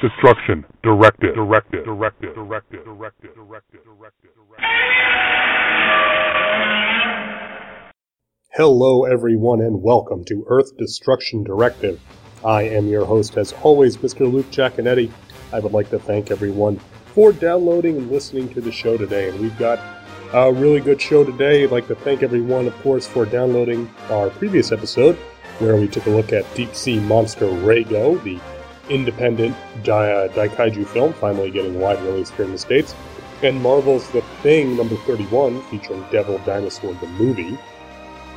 Destruction Directive. Directive. Directive. Directive. Directive. Directive. Directive. Hello, everyone, and welcome to Earth Destruction Directive. I am your host, as always, Mr. Luke Giaconetti. I would like to thank everyone for downloading and listening to the show today. And we've got a really good show today. I'd like to thank everyone, of course, for downloading our previous episode where we took a look at deep sea monster Raygo, the independent Dai- uh, Daikaiju film, finally getting wide release here in the States, and Marvel's The Thing number 31, featuring Devil Dinosaur the movie.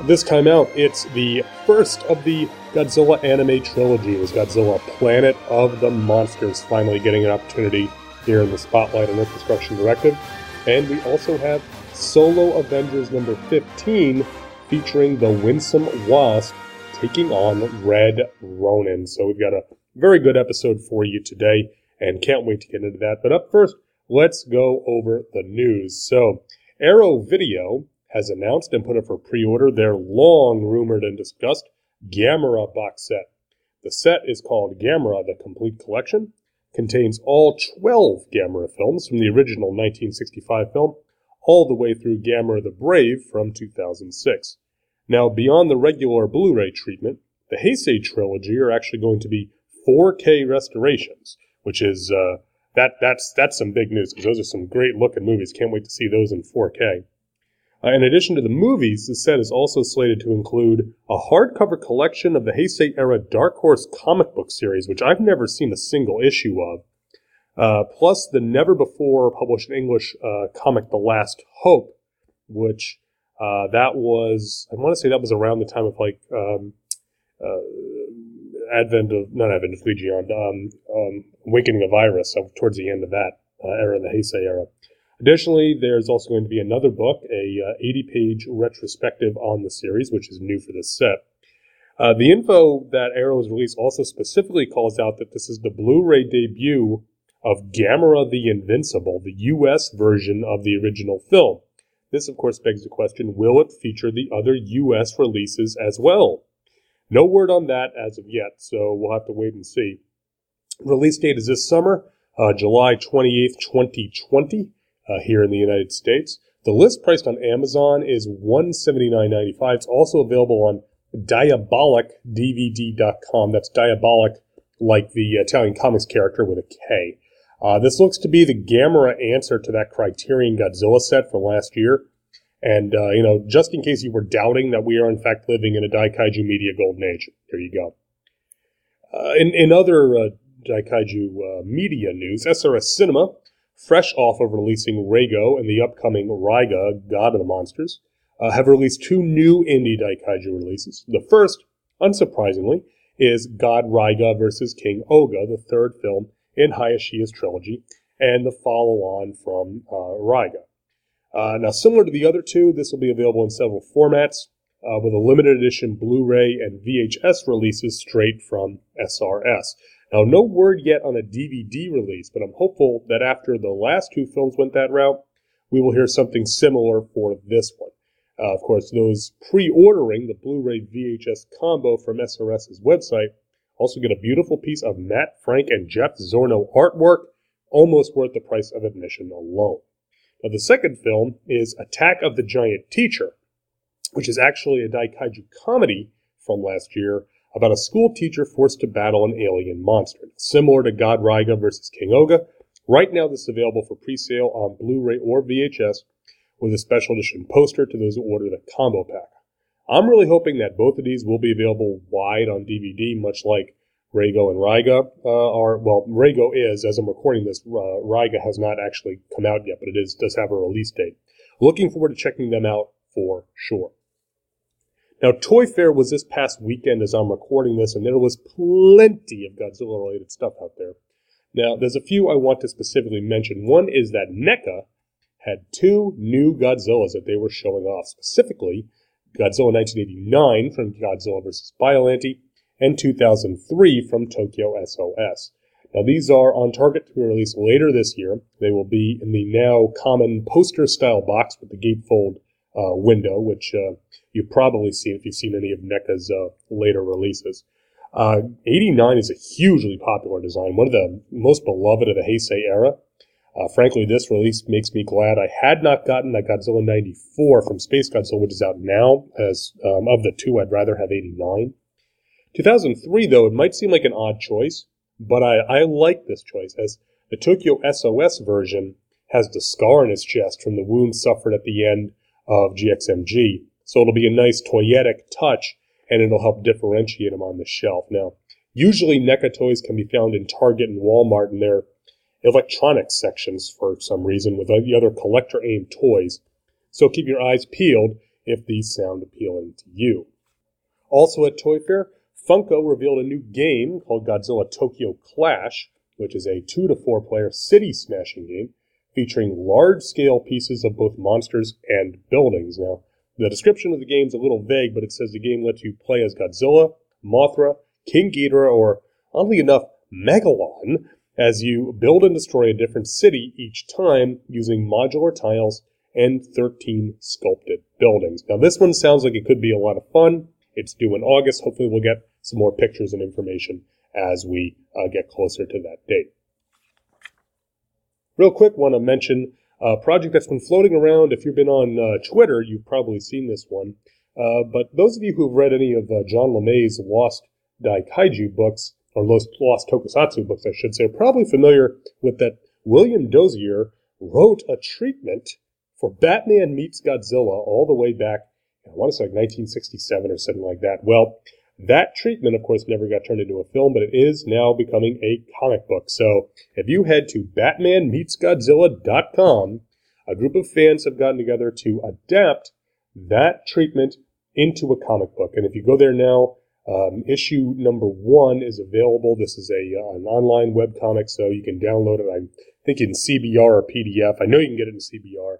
This time out, it's the first of the Godzilla anime trilogy. It was Godzilla Planet of the Monsters finally getting an opportunity here in the spotlight on Earth Destruction Directive. And we also have Solo Avengers number 15, featuring the Winsome Wasp taking on Red Ronin. So we've got a very good episode for you today and can't wait to get into that. But up first, let's go over the news. So, Arrow Video has announced and put up for pre order their long rumored and discussed Gamera box set. The set is called Gamera The Complete Collection, contains all 12 Gamera films from the original 1965 film, all the way through Gamera the Brave from 2006. Now, beyond the regular Blu ray treatment, the Heisei trilogy are actually going to be 4K restorations, which is uh, that that's that's some big news because those are some great looking movies. Can't wait to see those in 4K. Uh, in addition to the movies, the set is also slated to include a hardcover collection of the Heisei era Dark Horse comic book series, which I've never seen a single issue of, uh, plus the never before published English uh, comic The Last Hope, which uh, that was I want to say that was around the time of like um, uh, advent of not advent of Legion, um, um, awakening of Iris, so towards the end of that uh, era, the Heisei era. Additionally, there's also going to be another book, a 80-page retrospective on the series, which is new for this set. Uh, the info that Arrow has released also specifically calls out that this is the Blu-ray debut of Gamera the Invincible, the U.S. version of the original film. This, of course, begs the question, will it feature the other U.S. releases as well? No word on that as of yet, so we'll have to wait and see. Release date is this summer, uh, July 28th, 2020, uh, here in the United States. The list priced on Amazon is $179.95. It's also available on diabolikdvd.com. That's diabolic like the Italian comics character with a K. Uh, this looks to be the Gamera answer to that Criterion Godzilla set from last year. And, uh, you know, just in case you were doubting that we are in fact living in a Daikaiju media golden age, there you go. Uh, in, in other uh, Daikaiju uh, media news, SRS Cinema, fresh off of releasing Raygo and the upcoming Raiga, God of the Monsters, uh, have released two new indie Daikaiju releases. The first, unsurprisingly, is God Raiga vs. King Oga, the third film in Hayashiya's trilogy, and the follow-on from uh, Raiga. Uh, now, similar to the other two, this will be available in several formats, uh, with a limited edition Blu-ray and VHS releases straight from SRS. Now, no word yet on a DVD release, but I'm hopeful that after the last two films went that route, we will hear something similar for this one. Uh, of course, those pre-ordering the Blu-ray VHS combo from SRS's website also get a beautiful piece of Matt Frank and Jeff Zornow artwork, almost worth the price of admission alone. Now, the second film is Attack of the Giant Teacher, which is actually a Daikaiju comedy from last year about a school teacher forced to battle an alien monster. Similar to God Raiga versus King Oga, right now this is available for pre-sale on Blu-ray or VHS with a special edition poster to those who order the combo pack. I'm really hoping that both of these will be available wide on DVD, much like Raygo and Raiga uh, are. Well, Raygo is, as I'm recording this, uh, Raiga has not actually come out yet, but it is does have a release date. Looking forward to checking them out for sure. Now, Toy Fair was this past weekend as I'm recording this, and there was plenty of Godzilla related stuff out there. Now, there's a few I want to specifically mention. One is that NECA had two new Godzillas that they were showing off, specifically Godzilla 1989 from Godzilla vs. Biollante and 2003 from Tokyo SOS. Now, these are on target to be released later this year. They will be in the now common poster style box with the gatefold uh, window, which uh, you've probably seen if you've seen any of NECA's uh, later releases. Uh, 89 is a hugely popular design, one of the most beloved of the Heisei era. Uh, frankly, this release makes me glad I had not gotten that Godzilla 94 from Space Godzilla, which is out now. As um, of the two, I'd rather have 89. 2003, though, it might seem like an odd choice, but I, I like this choice as the Tokyo SOS version has the scar in his chest from the wound suffered at the end of GXMG. So it'll be a nice toyetic touch and it'll help differentiate them on the shelf. Now, usually NECA toys can be found in Target and Walmart in their electronics sections for some reason with the other collector aimed toys. So keep your eyes peeled if these sound appealing to you. Also at Toy Fair, Funko revealed a new game called Godzilla Tokyo Clash, which is a two to four player city smashing game featuring large scale pieces of both monsters and buildings. Now, the description of the game is a little vague, but it says the game lets you play as Godzilla, Mothra, King Ghidorah, or oddly enough, Megalon, as you build and destroy a different city each time using modular tiles and 13 sculpted buildings. Now, this one sounds like it could be a lot of fun. It's due in August. Hopefully, we'll get some more pictures and information as we uh, get closer to that date. Real quick, want to mention a project that's been floating around. If you've been on uh, Twitter, you've probably seen this one. Uh, but those of you who've read any of uh, John LeMay's Lost Daikaiju books, or Lost, Lost Tokusatsu books, I should say, are probably familiar with that William Dozier wrote a treatment for Batman Meets Godzilla all the way back, I want to say like 1967 or something like that. Well, that treatment, of course, never got turned into a film, but it is now becoming a comic book. So if you head to batmanmeetsgodzilla.com, a group of fans have gotten together to adapt that treatment into a comic book. And if you go there now, um, issue number one is available. This is a uh, an online web comic, so you can download it. I think in CBR or PDF. I know you can get it in CBR.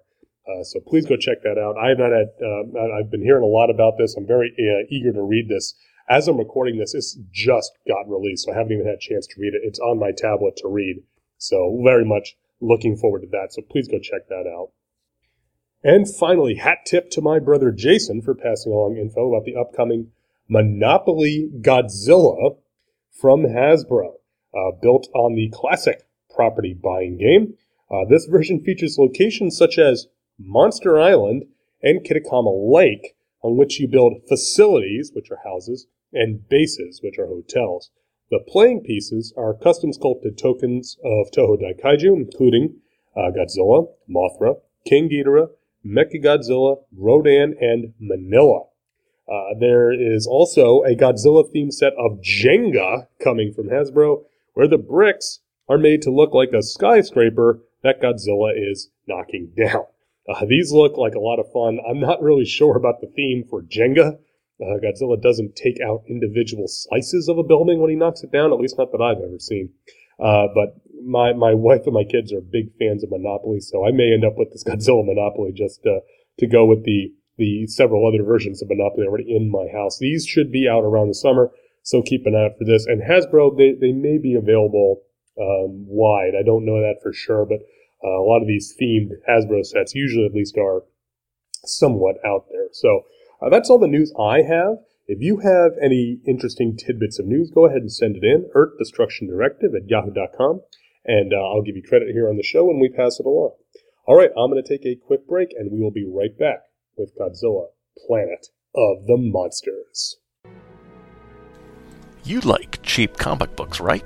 Uh, so please go check that out. I have not had. Uh, I've been hearing a lot about this. I'm very uh, eager to read this as I'm recording this, it's just got released, so I haven't even had a chance to read it. It's on my tablet to read. So very much looking forward to that. So please go check that out. And finally, hat tip to my brother Jason for passing along info about the upcoming Monopoly Godzilla from Hasbro, uh, built on the classic property buying game. Uh, this version features locations such as Monster Island and Kitakami Lake, on which you build facilities, which are houses, and bases, which are hotels. The playing pieces are custom sculpted tokens of Toho Daikaiju, including uh, Godzilla, Mothra, King Ghidorah, Mechagodzilla, Rodan, and Minilla. Uh, there is also a Godzilla themed set of Jenga coming from Hasbro, where the bricks are made to look like a skyscraper that Godzilla is knocking down. Uh, these look like a lot of fun. I'm not really sure about the theme for Jenga, uh, Godzilla doesn't take out individual slices of a building when he knocks it down, at least not that I've ever seen. Uh, but my, my wife and my kids are big fans of Monopoly, so I may end up with this Godzilla Monopoly just uh, to go with the, the several other versions of Monopoly already in my house. These should be out around the summer, so keep an eye out for this. And Hasbro, they, they may be available um, wide. I don't know that for sure, but uh, a lot of these themed Hasbro sets usually at least are somewhat out there. So uh, that's all the news I have. If you have any interesting tidbits of news, go ahead and send it in, Earth Destruction Directive at yahoo.com, and uh, I'll give you credit here on the show when we pass it along. All right, I'm going to take a quick break, and we will be right back with Godzilla Planet of the Monsters. You like cheap comic books, right?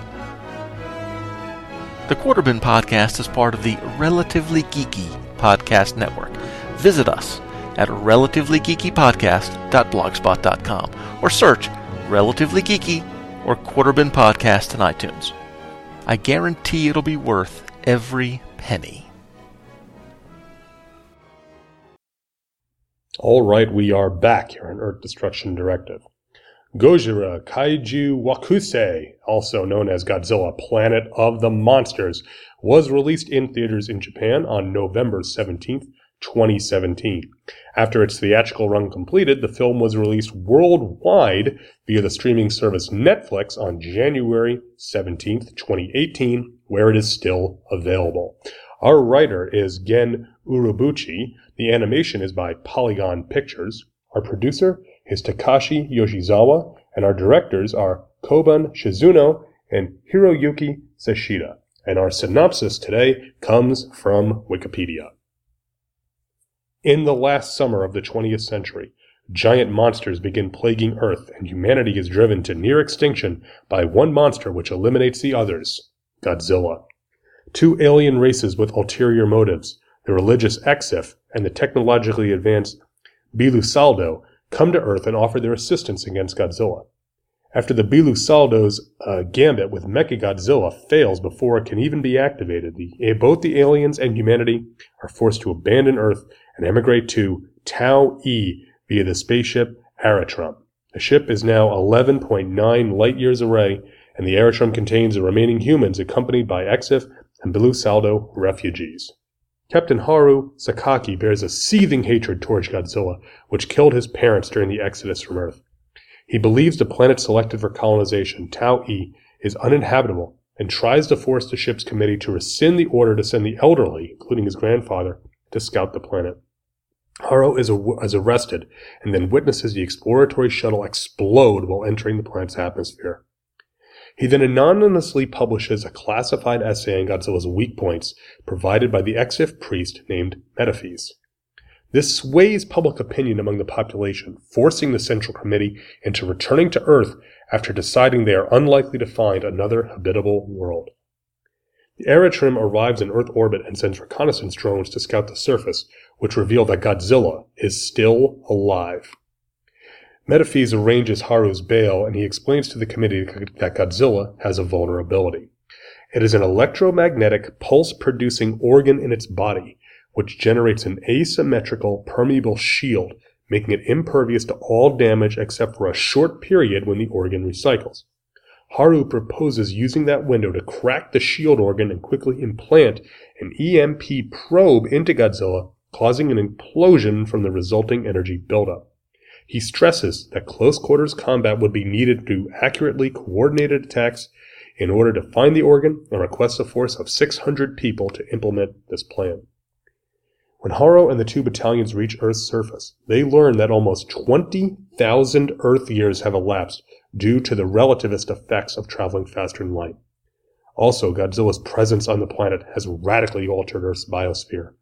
The Quarterbin Podcast is part of the Relatively Geeky Podcast Network. Visit us at relativelygeekypodcast.blogspot.com or search Relatively Geeky or Quarterbin Podcast in iTunes. I guarantee it'll be worth every penny. All right, we are back here on Earth Destruction Directive. Gojira Kaiju Wakusei, also known as Godzilla Planet of the Monsters, was released in theaters in Japan on November 17th, 2017. After its theatrical run completed, the film was released worldwide via the streaming service Netflix on January 17th, 2018, where it is still available. Our writer is Gen Urobuchi. The animation is by Polygon Pictures. Our producer is Takashi Yoshizawa, and our directors are Kobun Shizuno and Hiroyuki Seshita. And our synopsis today comes from Wikipedia. In the last summer of the 20th century, giant monsters begin plaguing Earth, and humanity is driven to near extinction by one monster which eliminates the others Godzilla. Two alien races with ulterior motives, the religious Exif and the technologically advanced Bilusaludo, come to Earth and offer their assistance against Godzilla. After the Bilusaludo's uh, gambit with Mechagodzilla fails before it can even be activated, the, eh, both the aliens and humanity are forced to abandon Earth and emigrate to Tau E via the spaceship Aratrum. The ship is now 11.9 light years away, and the Aratrum contains the remaining humans accompanied by Exif and Bilusaludo refugees. Captain Haru Sakaki bears a seething hatred towards Godzilla, which killed his parents during the exodus from Earth. He believes the planet selected for colonization, Tau E, is uninhabitable and tries to force the ship's committee to rescind the order to send the elderly, including his grandfather, to scout the planet. Haru is, is arrested and then witnesses the exploratory shuttle explode while entering the planet's atmosphere. He then anonymously publishes a classified essay on Godzilla's weak points provided by the Exif priest named Metphies. This sways public opinion among the population, forcing the Central Committee into returning to Earth after deciding they are unlikely to find another habitable world. The Aratrum arrives in Earth orbit and sends reconnaissance drones to scout the surface, which reveal that Godzilla is still alive. Metphies arranges Haru's bail and he explains to the committee that Godzilla has a vulnerability. It is an electromagnetic pulse producing organ in its body which generates an asymmetrical permeable shield, making it impervious to all damage except for a short period when the organ recycles. Haru proposes using that window to crack the shield organ and quickly implant an EMP probe into Godzilla, causing an implosion from the resulting energy buildup. He stresses that close quarters combat would be needed to accurately coordinated attacks in order to find the organ and requests a force of 600 people to implement this plan. When Haru and the two battalions reach Earth's surface, they learn that almost 20,000 Earth years have elapsed due to the relativist effects of traveling faster than light. Also, Godzilla's presence on the planet has radically altered Earth's biosphere.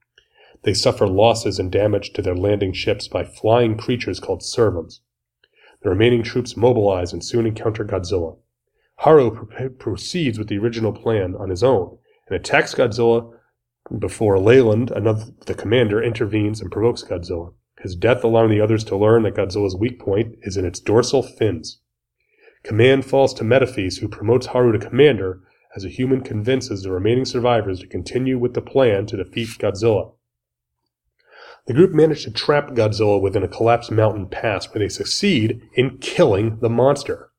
They suffer losses and damage to their landing ships by flying creatures called servums. The remaining troops mobilize and soon encounter Godzilla. Haru proceeds with the original plan on his own and attacks Godzilla before Leland, another, the commander, intervenes and provokes Godzilla. His death allowing the others to learn that Godzilla's weak point is in its dorsal fins. Command falls to Metphies, who promotes Haru to commander as a human convinces the remaining survivors to continue with the plan to defeat Godzilla. The group manage to trap Godzilla within a collapsed mountain pass where they succeed in killing the monster.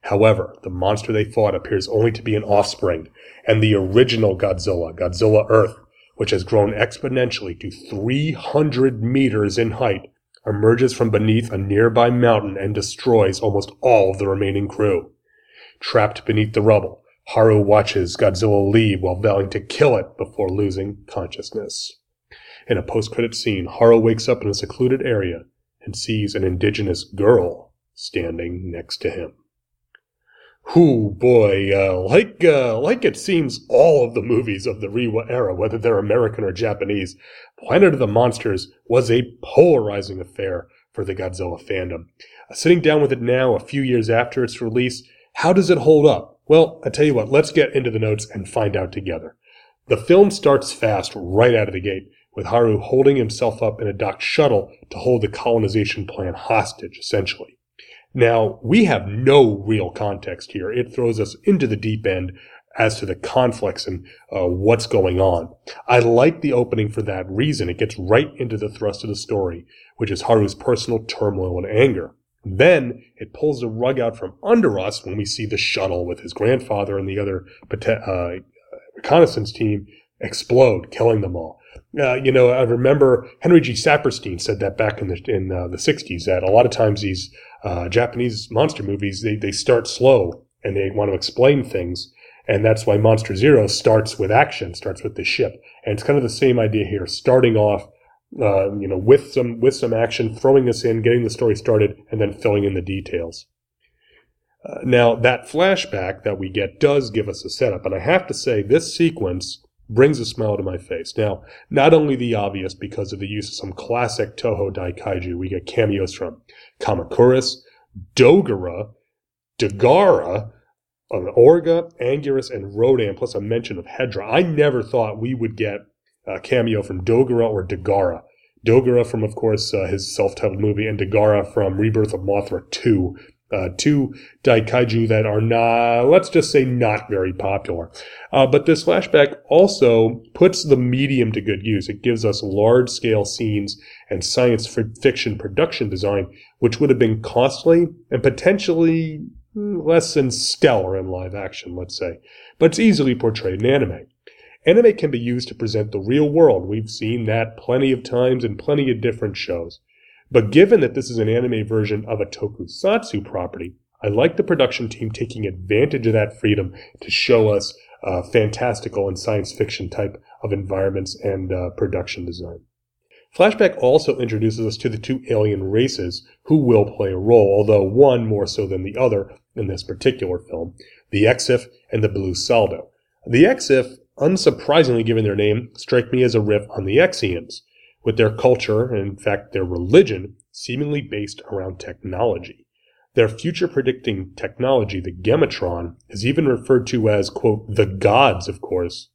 However, the monster they fought appears only to be an offspring, and the original Godzilla, Godzilla Earth, which has grown exponentially to 300 meters in height, emerges from beneath a nearby mountain and destroys almost all of the remaining crew. Trapped beneath the rubble, Haru watches Godzilla leave while vowing to kill it before losing consciousness. In a post-credit scene, Haru wakes up in a secluded area and sees an indigenous girl standing next to him. Who boy, uh, like uh, like it seems all of the movies of the Reiwa era, whether they're American or Japanese, Planet of the Monsters was a polarizing affair for the Godzilla fandom. Uh, sitting down with it now, a few years after its release, how does it hold up? Well, I tell you what, let's get into the notes and find out together. The film starts fast right out of the gate, with Haru holding himself up in a docked shuttle to hold the colonization plan hostage, essentially. Now, we have no real context here. It throws us into the deep end as to the conflicts and uh, what's going on. I like the opening for that reason. It gets right into the thrust of the story, which is Haru's personal turmoil and anger. Then it pulls the rug out from under us when we see the shuttle with his grandfather and the other uh, reconnaissance team explode, killing them all. Uh, you know, I remember Henry G. Saperstein said that back in the in uh, the '60s that a lot of times these uh, Japanese monster movies they they start slow and they want to explain things, and that's why Monster Zero starts with action, starts with the ship, and it's kind of the same idea here, starting off. Uh, you know, with some with some action, throwing us in, getting the story started, and then filling in the details. Uh, now, that flashback that we get does give us a setup, and I have to say, this sequence brings a smile to my face. Now, not only the obvious because of the use of some classic Toho Daikaiju, we get cameos from Kamacuras, Dogora, Dagara, Orga, Anguirus, and Rodan, plus a mention of Hedorah. I never thought we would get a cameo from Dogora or Dagara. Dogora from, of course, uh, his self-titled movie, and Dagara from Rebirth of Mothra 2, uh, two daikaiju that are not, let's just say, not very popular. Uh, but this flashback also puts the medium to good use. It gives us large scale scenes and science fiction production design, which would have been costly and potentially less than stellar in live action, let's say. But it's easily portrayed in anime. Anime can be used to present the real world. We've seen that plenty of times in plenty of different shows. But given that this is an anime version of a tokusatsu property, I like the production team taking advantage of that freedom to show us uh, fantastical and science fiction type of environments and uh, production design. Flashback also introduces us to the two alien races who will play a role, although one more so than the other in this particular film, the Exif and the Bilusaludo. The Exif, unsurprisingly given their name, strike me as a riff on the Exians, with their culture, and in fact their religion, seemingly based around technology. Their future predicting technology, the Gematron, is even referred to as, quote, the gods, of course,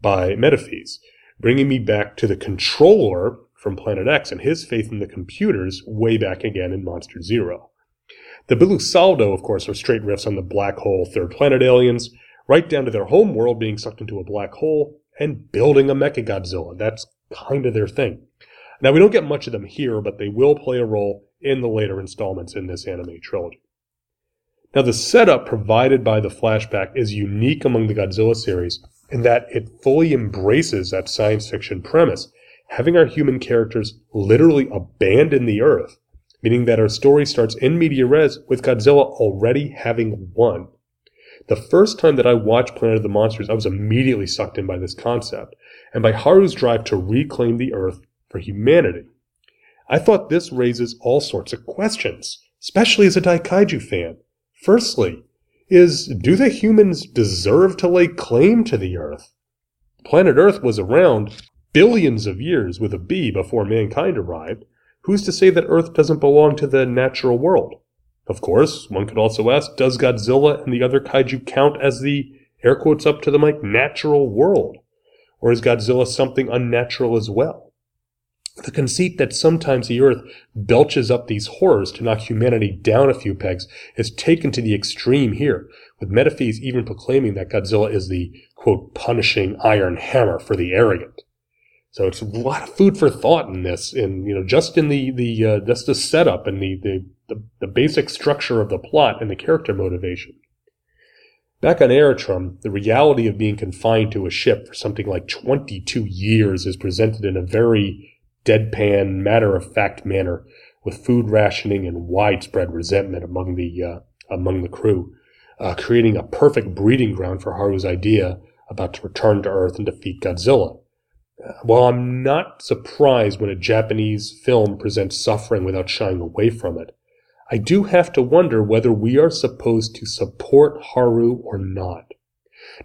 by Metphies, bringing me back to the controller from Planet X and his faith in the computers way back again in Monster Zero. The Bilusaludo, of course, are straight riffs on the black hole third planet aliens, right down to their home world being sucked into a black hole and building a Mechagodzilla. That's kind of their thing. Now, we don't get much of them here, but they will play a role in the later installments in this anime trilogy. Now, the setup provided by the flashback is unique among the Godzilla series in that it fully embraces that science fiction premise, having our human characters literally abandon the Earth, meaning that our story starts in media res with Godzilla already having won. The first time that I watched Planet of the Monsters, I was immediately sucked in by this concept, and by Haru's drive to reclaim the Earth for humanity. I thought this raises all sorts of questions, especially as a Daikaiju fan. Firstly, is do the humans deserve to lay claim to the Earth? Planet Earth was around billions of years with a B before mankind arrived. Who's to say that Earth doesn't belong to the natural world? Of course, one could also ask, does Godzilla and the other kaiju count as the, air quotes up to the mic, natural world? Or is Godzilla something unnatural as well? The conceit that sometimes the earth belches up these horrors to knock humanity down a few pegs is taken to the extreme here, with Metphies even proclaiming that Godzilla is the, quote, punishing iron hammer for the arrogant. So it's a lot of food for thought in this, in, you know, just in the, the, uh, just the setup and the, the, the, the basic structure of the plot and the character motivation. Back on Aratrum, the reality of being confined to a ship for something like 22 years is presented in a very deadpan, matter of fact manner, with food rationing and widespread resentment among the uh, among the crew, uh, creating a perfect breeding ground for Haru's idea about to return to Earth and defeat Godzilla. Uh, while I'm not surprised when a Japanese film presents suffering without shying away from it, I do have to wonder whether we are supposed to support Haru or not.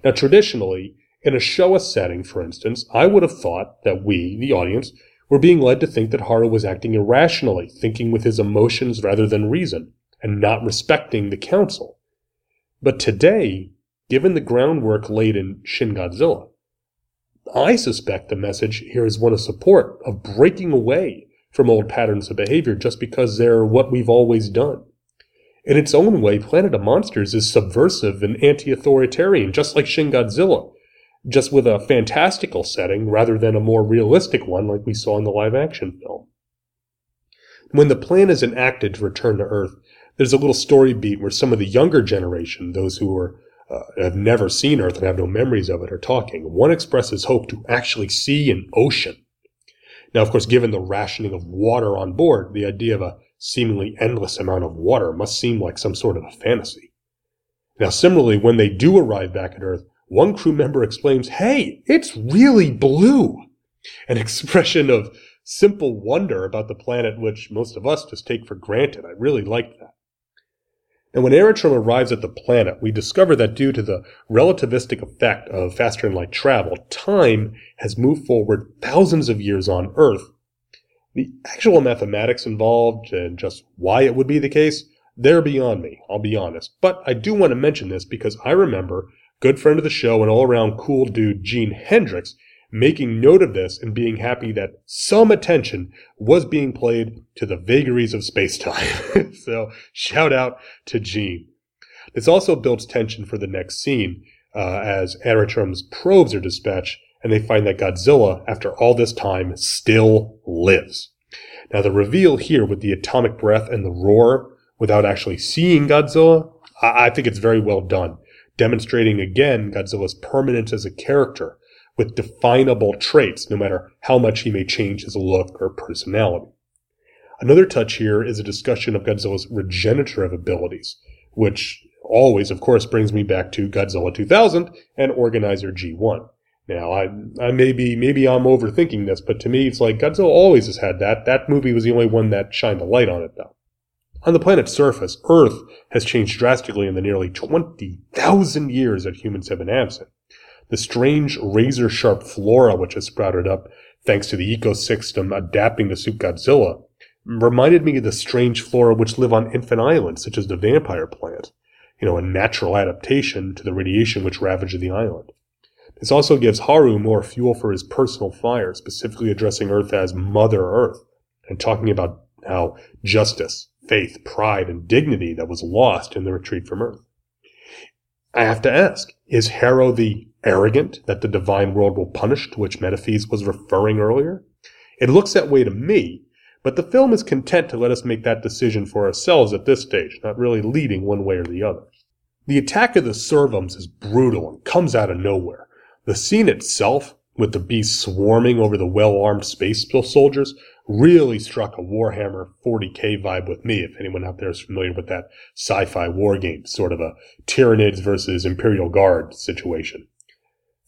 Now, traditionally, in a Showa setting, for instance, I would have thought that we, the audience, were being led to think that Haru was acting irrationally, thinking with his emotions rather than reason, and not respecting the council. But today, given the groundwork laid in Shin Godzilla. I suspect the message here is one of support, of breaking away from old patterns of behavior just because they're what we've always done. In its own way, Planet of Monsters is subversive and anti-authoritarian, just like Shin Godzilla, just with a fantastical setting rather than a more realistic one like we saw in the live-action film. When the plan is enacted to return to Earth, there's a little story beat where some of the younger generation, those who are uh, have never seen Earth and have no memories of it, are talking. One expresses hope to actually see an ocean. Now, of course, given the rationing of water on board, the idea of a seemingly endless amount of water must seem like some sort of a fantasy. Now, similarly, when they do arrive back at Earth, one crew member exclaims, Hey, it's really blue! An expression of simple wonder about the planet which most of us just take for granted. I really like that. And when Aratrum arrives at the planet, we discover that due to the relativistic effect of faster than light travel, time has moved forward thousands of years on Earth the actual mathematics involved and just why it would be the case, they're beyond me, I'll be honest. But I do want to mention this because I remember good friend of the show and all around cool dude Gene Hendricks making note of this and being happy that some attention was being played to the vagaries of space-time. so shout out to Gene. This also builds tension for the next scene uh, as Aratrum's probes are dispatched and they find that Godzilla, after all this time, still lives. Now, the reveal here with the atomic breath and the roar without actually seeing Godzilla, I, I think it's very well done, demonstrating again Godzilla's permanence as a character with definable traits, no matter how much he may change his look or personality. Another touch here is a discussion of Godzilla's regenerative abilities, which always, of course, brings me back to Godzilla 2000 and Organizer G1. Now, I, I may be, maybe I'm overthinking this, but to me, it's like Godzilla always has had that. That movie was the only one that shined a light on it, though. On the planet's surface, Earth has changed drastically in the nearly 20,000 years that humans have been absent. The strange razor sharp flora which has sprouted up thanks to the ecosystem adapting to suit Godzilla reminded me of the strange flora which live on infant islands, such as the vampire plant, you know, a natural adaptation to the radiation which ravaged the island. This also gives Haru more fuel for his personal fire, specifically addressing Earth as Mother Earth and talking about how justice, faith, pride, and dignity that was lost in the retreat from Earth. I have to ask, is Haru the arrogant that the divine world will punish to which Metphies was referring earlier? It looks that way to me, but the film is content to let us make that decision for ourselves at this stage, not really leading one way or the other. The attack of the Servums is brutal and comes out of nowhere. The scene itself, with the beasts swarming over the well-armed space soldiers, really struck a Warhammer 40k vibe with me, if anyone out there is familiar with that sci-fi war game, sort of a Tyranids versus Imperial Guard situation.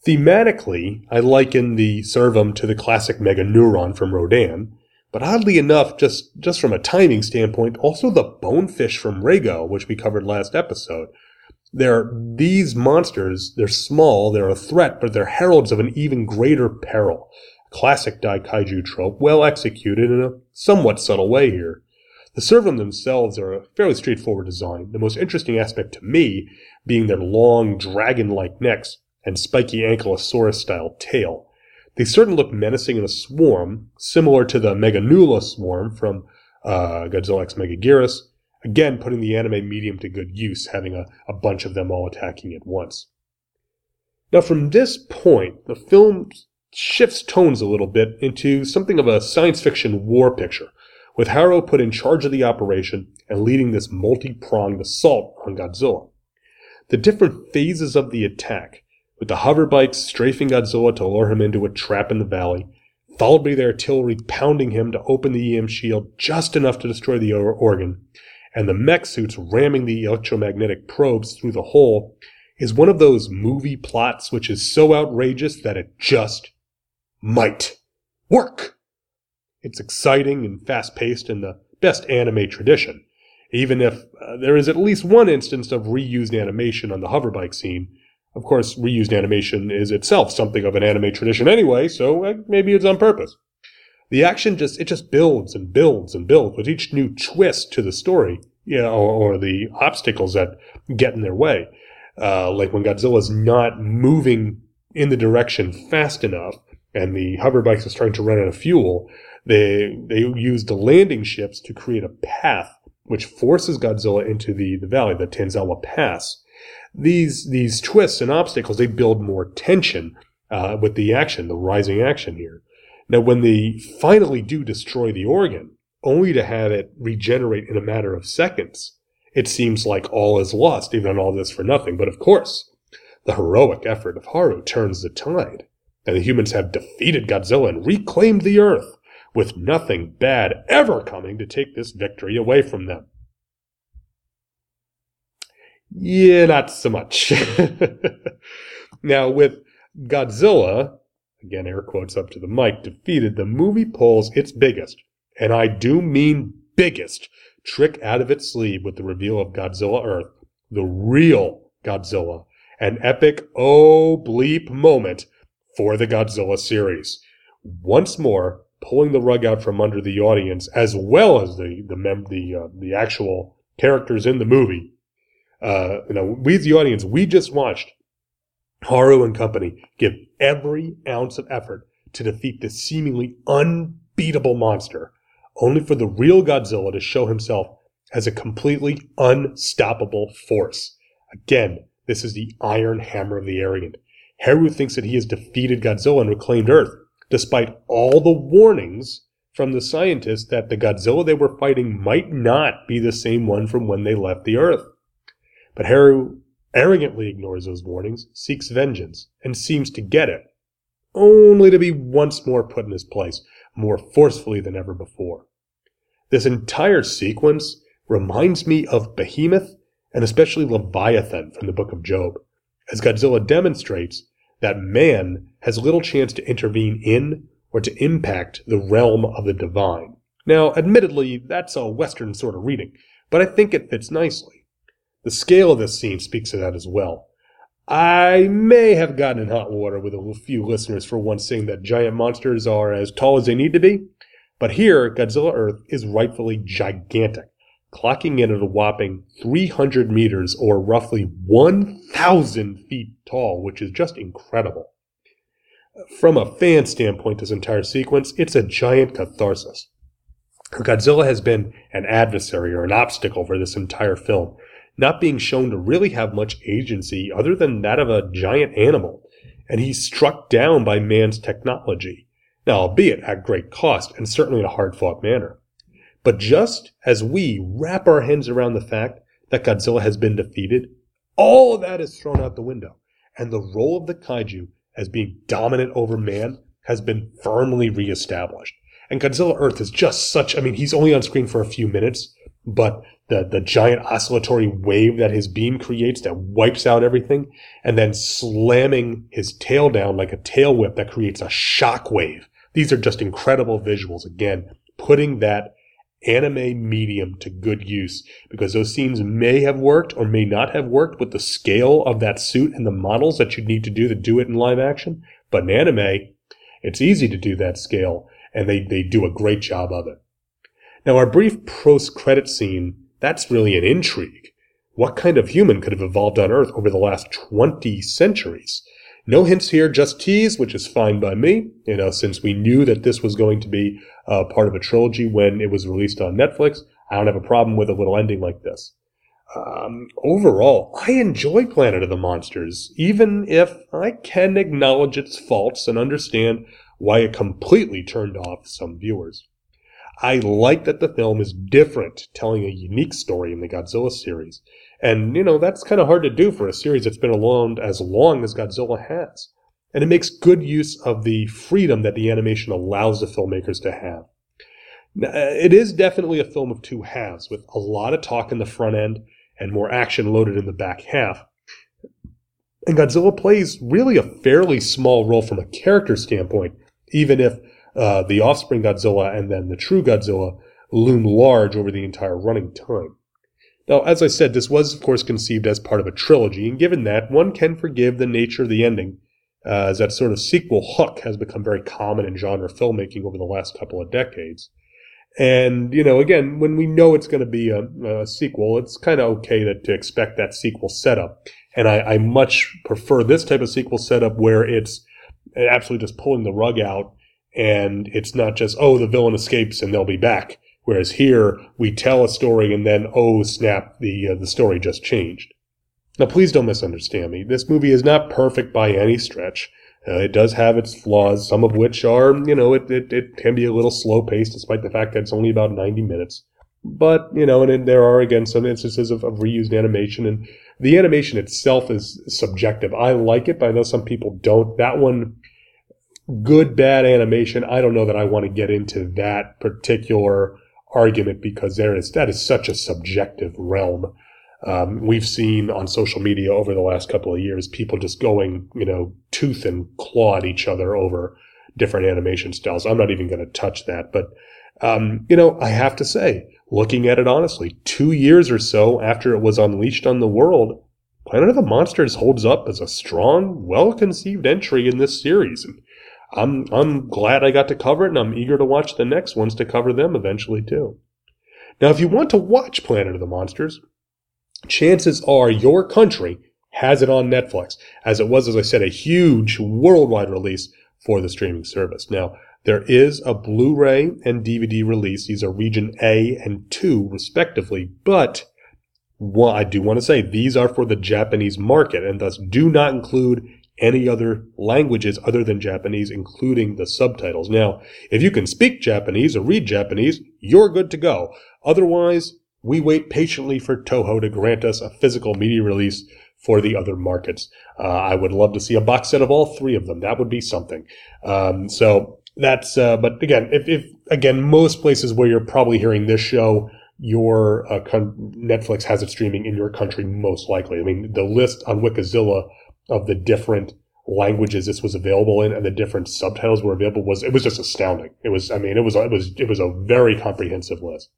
Thematically, I liken the Servum to the classic Meganulon from Rodan, but oddly enough, just, just from a timing standpoint, also the Bonefish from Raygo, which we covered last episode, they're these monsters, they're small, they're a threat, but they're heralds of an even greater peril. Classic Daikaiju trope, well executed in a somewhat subtle way here. The Servum themselves are a fairly straightforward design, the most interesting aspect to me being their long, dragon-like necks and spiky ankylosaurus style tail. They certainly look menacing in a swarm, similar to the Meganula swarm from uh, Godzilla X Megaguirus, Again, putting the anime medium to good use, having a, a bunch of them all attacking at once. Now, from this point, the film shifts tones a little bit into something of a science fiction war picture, with Haru put in charge of the operation and leading this multi-pronged assault on Godzilla. The different phases of the attack, with the hoverbikes strafing Godzilla to lure him into a trap in the valley, followed by the artillery pounding him to open the EM shield just enough to destroy the organ, and the mech suits ramming the electromagnetic probes through the hole is one of those movie plots which is so outrageous that it just might work. It's exciting and fast paced in the best anime tradition, even if uh, there is at least one instance of reused animation on the hoverbike scene. Of course, reused animation is itself something of an anime tradition anyway, so uh, maybe it's on purpose. The action just, it just builds and builds and builds with each new twist to the story, yeah, or, or the obstacles that get in their way. Uh, like when Godzilla's not moving in the direction fast enough and the hover bikes are starting to run out of fuel, they, they use the landing ships to create a path which forces Godzilla into the, the valley, the Tanzawa Pass. These, these twists and obstacles, they build more tension, uh, with the action, the rising action here. Now, when they finally do destroy the organ, only to have it regenerate in a matter of seconds, it seems like all is lost, even all this for nothing. But of course, the heroic effort of Haru turns the tide, and the humans have defeated Godzilla and reclaimed the Earth, with nothing bad ever coming to take this victory away from them. Yeah, not so much. now, with Godzilla, again air quotes up to the mic, defeated, the movie pulls its biggest, and I do mean biggest, trick out of its sleeve with the reveal of Godzilla Earth, the real Godzilla, an epic oh bleep moment for the Godzilla series. Once more, pulling the rug out from under the audience as well as the the mem- the uh, the actual characters in the movie. Uh, you know, we the audience, we just watched Haru and company give every ounce of effort to defeat this seemingly unbeatable monster, only for the real Godzilla to show himself as a completely unstoppable force. Again, this is the iron hammer of the Arrogant. Haru thinks that he has defeated Godzilla and reclaimed Earth, despite all the warnings from the scientists that the Godzilla they were fighting might not be the same one from when they left the Earth. But Haru arrogantly ignores those warnings, seeks vengeance, and seems to get it, only to be once more put in his place, more forcefully than ever before. This entire sequence reminds me of Behemoth and especially Leviathan from the book of Job, as Godzilla demonstrates that man has little chance to intervene in or to impact the realm of the divine. Now, admittedly, that's a Western sort of reading, but I think it fits nicely. The scale of this scene speaks to that as well. I may have gotten in hot water with a few listeners for once saying that giant monsters are as tall as they need to be, but here, Godzilla Earth is rightfully gigantic clocking in at a whopping 300 meters or roughly 1,000 feet tall, which is just incredible. From a fan standpoint, this entire sequence, it's a giant catharsis. Godzilla has been an adversary or an obstacle for this entire film, not being shown to really have much agency other than that of a giant animal, and he's struck down by man's technology. Now, albeit at great cost and certainly in a hard fought manner. But just as we wrap our heads around the fact that Godzilla has been defeated, all of that is thrown out the window. And the role of the kaiju as being dominant over man has been firmly reestablished. And Godzilla Earth is just such, I mean, he's only on screen for a few minutes, but the, the giant oscillatory wave that his beam creates that wipes out everything, and then slamming his tail down like a tail whip that creates a shock wave. These are just incredible visuals. Again, putting that anime medium to good use because those scenes may have worked or may not have worked with the scale of that suit and the models that you'd need to do to do it in live action. But in anime, it's easy to do that scale and they, they do a great job of it. Now our brief post credit scene, that's really an intrigue. What kind of human could have evolved on Earth over the last 20 centuries? No hints here, just tease, which is fine by me, you know, since we knew that this was going to be uh, part of a trilogy when it was released on Netflix. I don't have a problem with a little ending like this. Um, overall, I enjoy Planet of the Monsters, even if I can acknowledge its faults and understand why it completely turned off some viewers. I like that the film is different, telling a unique story in the Godzilla series. And, you know, that's kind of hard to do for a series that's been around as long as Godzilla has. And it makes good use of the freedom that the animation allows the filmmakers to have. Now, uh, it is definitely a film of two halves, with a lot of talk in the front end and more action loaded in the back half. And Godzilla plays really a fairly small role from a character standpoint, even if uh, the offspring Godzilla and then the true Godzilla loom large over the entire running time. Now, as I said, this was, of course, conceived as part of a trilogy, and given that, one can forgive the nature of the ending, uh, as that sort of sequel hook has become very common in genre filmmaking over the last couple of decades. And, you know, again, when we know it's going to be a, a sequel, it's kind of okay to, to expect that sequel setup. And I, I much prefer this type of sequel setup where it's absolutely just pulling the rug out and it's not just, oh, the villain escapes and they'll be back. Whereas here we tell a story and then, oh, snap, the, uh, the story just changed. Now, please don't misunderstand me. This movie is not perfect by any stretch. Uh, it does have its flaws, some of which are, you know, it, it, it can be a little slow paced despite the fact that it's only about 90 minutes. But, you know, and, and there are again some instances of, of reused animation and the animation itself is subjective. I like it, but I know some people don't. That one, good, bad animation. I don't know that I want to get into that particular argument because there is, that is such a subjective realm. Um, we've seen on social media over the last couple of years people just going, you know, tooth and claw at each other over different animation styles. I'm not even going to touch that, but um, you know, I have to say, looking at it honestly, two years or so after it was unleashed on the world, Planet of the Monsters holds up as a strong, well-conceived entry in this series. And I'm I'm glad I got to cover it, and I'm eager to watch the next ones to cover them eventually too. Now, if you want to watch Planet of the Monsters, chances are your country has it on Netflix, as it was, as I said, a huge worldwide release for the streaming service. Now, there is a Blu-ray and DVD release. These are region A and 2 respectively, but I do want to say these are for the Japanese market and thus do not include any other languages other than Japanese, including the subtitles. Now, if you can speak Japanese or read Japanese, you're good to go. Otherwise, we wait patiently for Toho to grant us a physical media release for the other markets. Uh, I would love to see a box set of all three of them. That would be something. Um, so that's, uh, but again, if, if, again, most places where you're probably hearing this show, your uh, con- Netflix has it streaming in your country most likely. I mean, the list on Wikizilla of the different languages this was available in and the different subtitles were available was it was just astounding. It was, I mean, it was it was it was a very comprehensive list.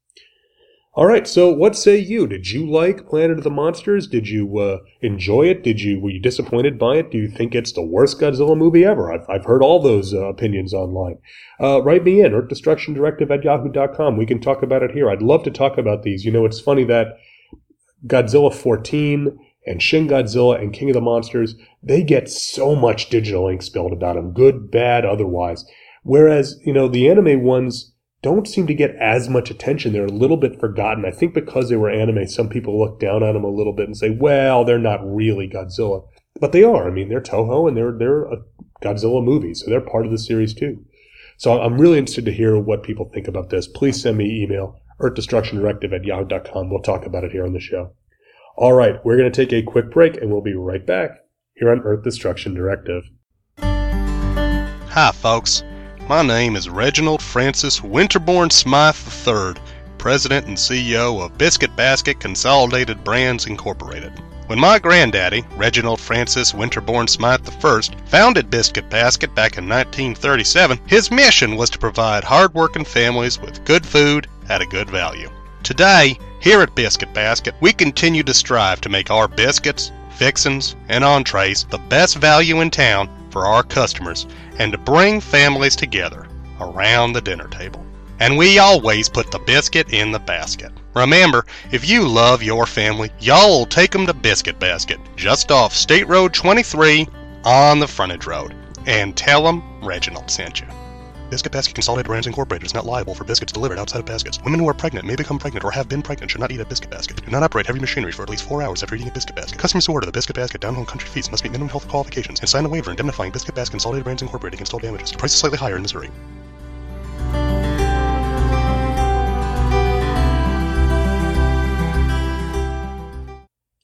All right, so what say you? Did you like Planet of the Monsters? Did you uh, enjoy it? Did you were you disappointed by it? Do you think it's the worst Godzilla movie ever? I've, I've heard all those uh, opinions online. Uh, write me in, Earth Destruction Directive at yahoo.com. We can talk about it here. I'd love to talk about these. You know, it's funny that Godzilla 14 and Shin Godzilla and King of the Monsters, they get so much digital ink spilled about them, good, bad, otherwise. Whereas, you know, the anime ones, don't seem to get as much attention. They're a little bit forgotten. I think because they were anime, some people look down on them a little bit and say, well, they're not really Godzilla. But they are. I mean, they're Toho and they're, they're a Godzilla movie, so they're part of the series too. So I'm really interested to hear what people think about this. Please send me email, earthdestructiondirective at yahoo.com. We'll talk about it here on the show. All right, we're going to take a quick break and we'll be right back here on Earth Destruction Directive. Hi, folks. My name is Reginald Francis Winterbourne Smythe III, President and CEO of Biscuit Basket Consolidated Brands Incorporated. When my granddaddy, Reginald Francis Winterbourne Smythe I, founded Biscuit Basket back in 1937, his mission was to provide hard-working families with good food at a good value. Today, here at Biscuit Basket, we continue to strive to make our biscuits, fixins, and entrees the best value in town for our customers and to bring families together around the dinner table. And we always put the biscuit in the basket. Remember, if you love your family, y'all take 'em to Biscuit Basket, just off State Road 23 on the frontage road, and tell 'em Reginald sent you. Biscuit Basket Consolidated Brands Incorporated is not liable for biscuits delivered outside of baskets. Women who are pregnant may become pregnant or have been pregnant should not eat a biscuit basket. Do not operate heavy machinery for at least four hours after eating a biscuit basket. Customers who order the biscuit basket down home country fees must meet minimum health qualifications and sign a waiver indemnifying Biscuit Basket Consolidated Brands Incorporated against all damages. The price is slightly higher in Missouri.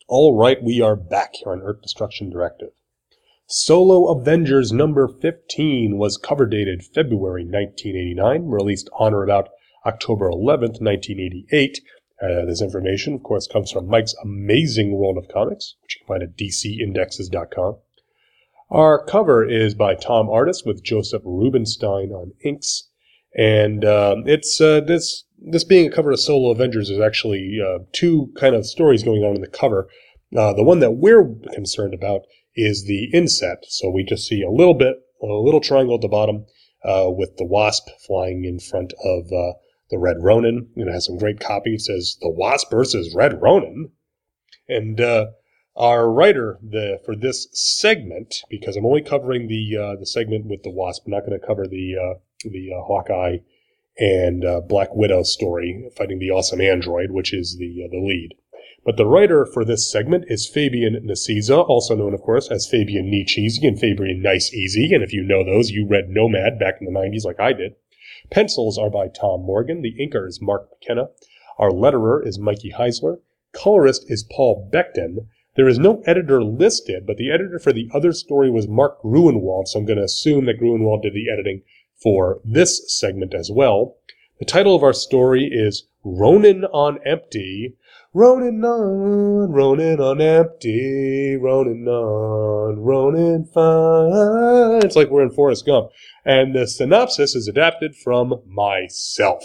All right, we are back here on Earth Destruction Directive. Solo Avengers number 15 was cover dated February 1989, released on or about October 11th, 1988. Uh, this information, of course, comes from Mike's Amazing World of Comics, which you can find at dcindexes.com. Our cover is by Tom Artis with Joseph Rubinstein on inks, and uh, it's uh, this this being a cover of Solo Avengers is actually uh, two kind of stories going on in the cover. Uh, the one that we're concerned about is the inset. So we just see a little bit, a little triangle at the bottom uh, with the wasp flying in front of uh, the Red Ronin. It has some great copy. It says the wasp versus Red Ronin. And uh, Our writer the, for this segment, because I'm only covering the uh, the segment with the Wasp, I'm not going to cover the uh, the uh, Hawkeye and Black Widow story fighting the awesome android, which is the the lead. But the writer for this segment is Fabian Nicieza, also known, of course, as Fabian Nietzsche and Fabian Nice Easy. And if you know those, you read Nomad back in the 90s like I did. Pencils are by Tom Morgan. The inker is Mark McKenna. Our letterer is Mikey Heisler. Colorist is Paul Becton. There is no editor listed, but the editor for the other story was Mark Gruenwald, so I'm going to assume that Gruenwald did the editing for this segment as well. The title of our story is Ronin on Empty. Ronin on, Ronin on empty, Ronin on, Ronin fine. It's like we're in Forrest Gump. And the synopsis is adapted from myself.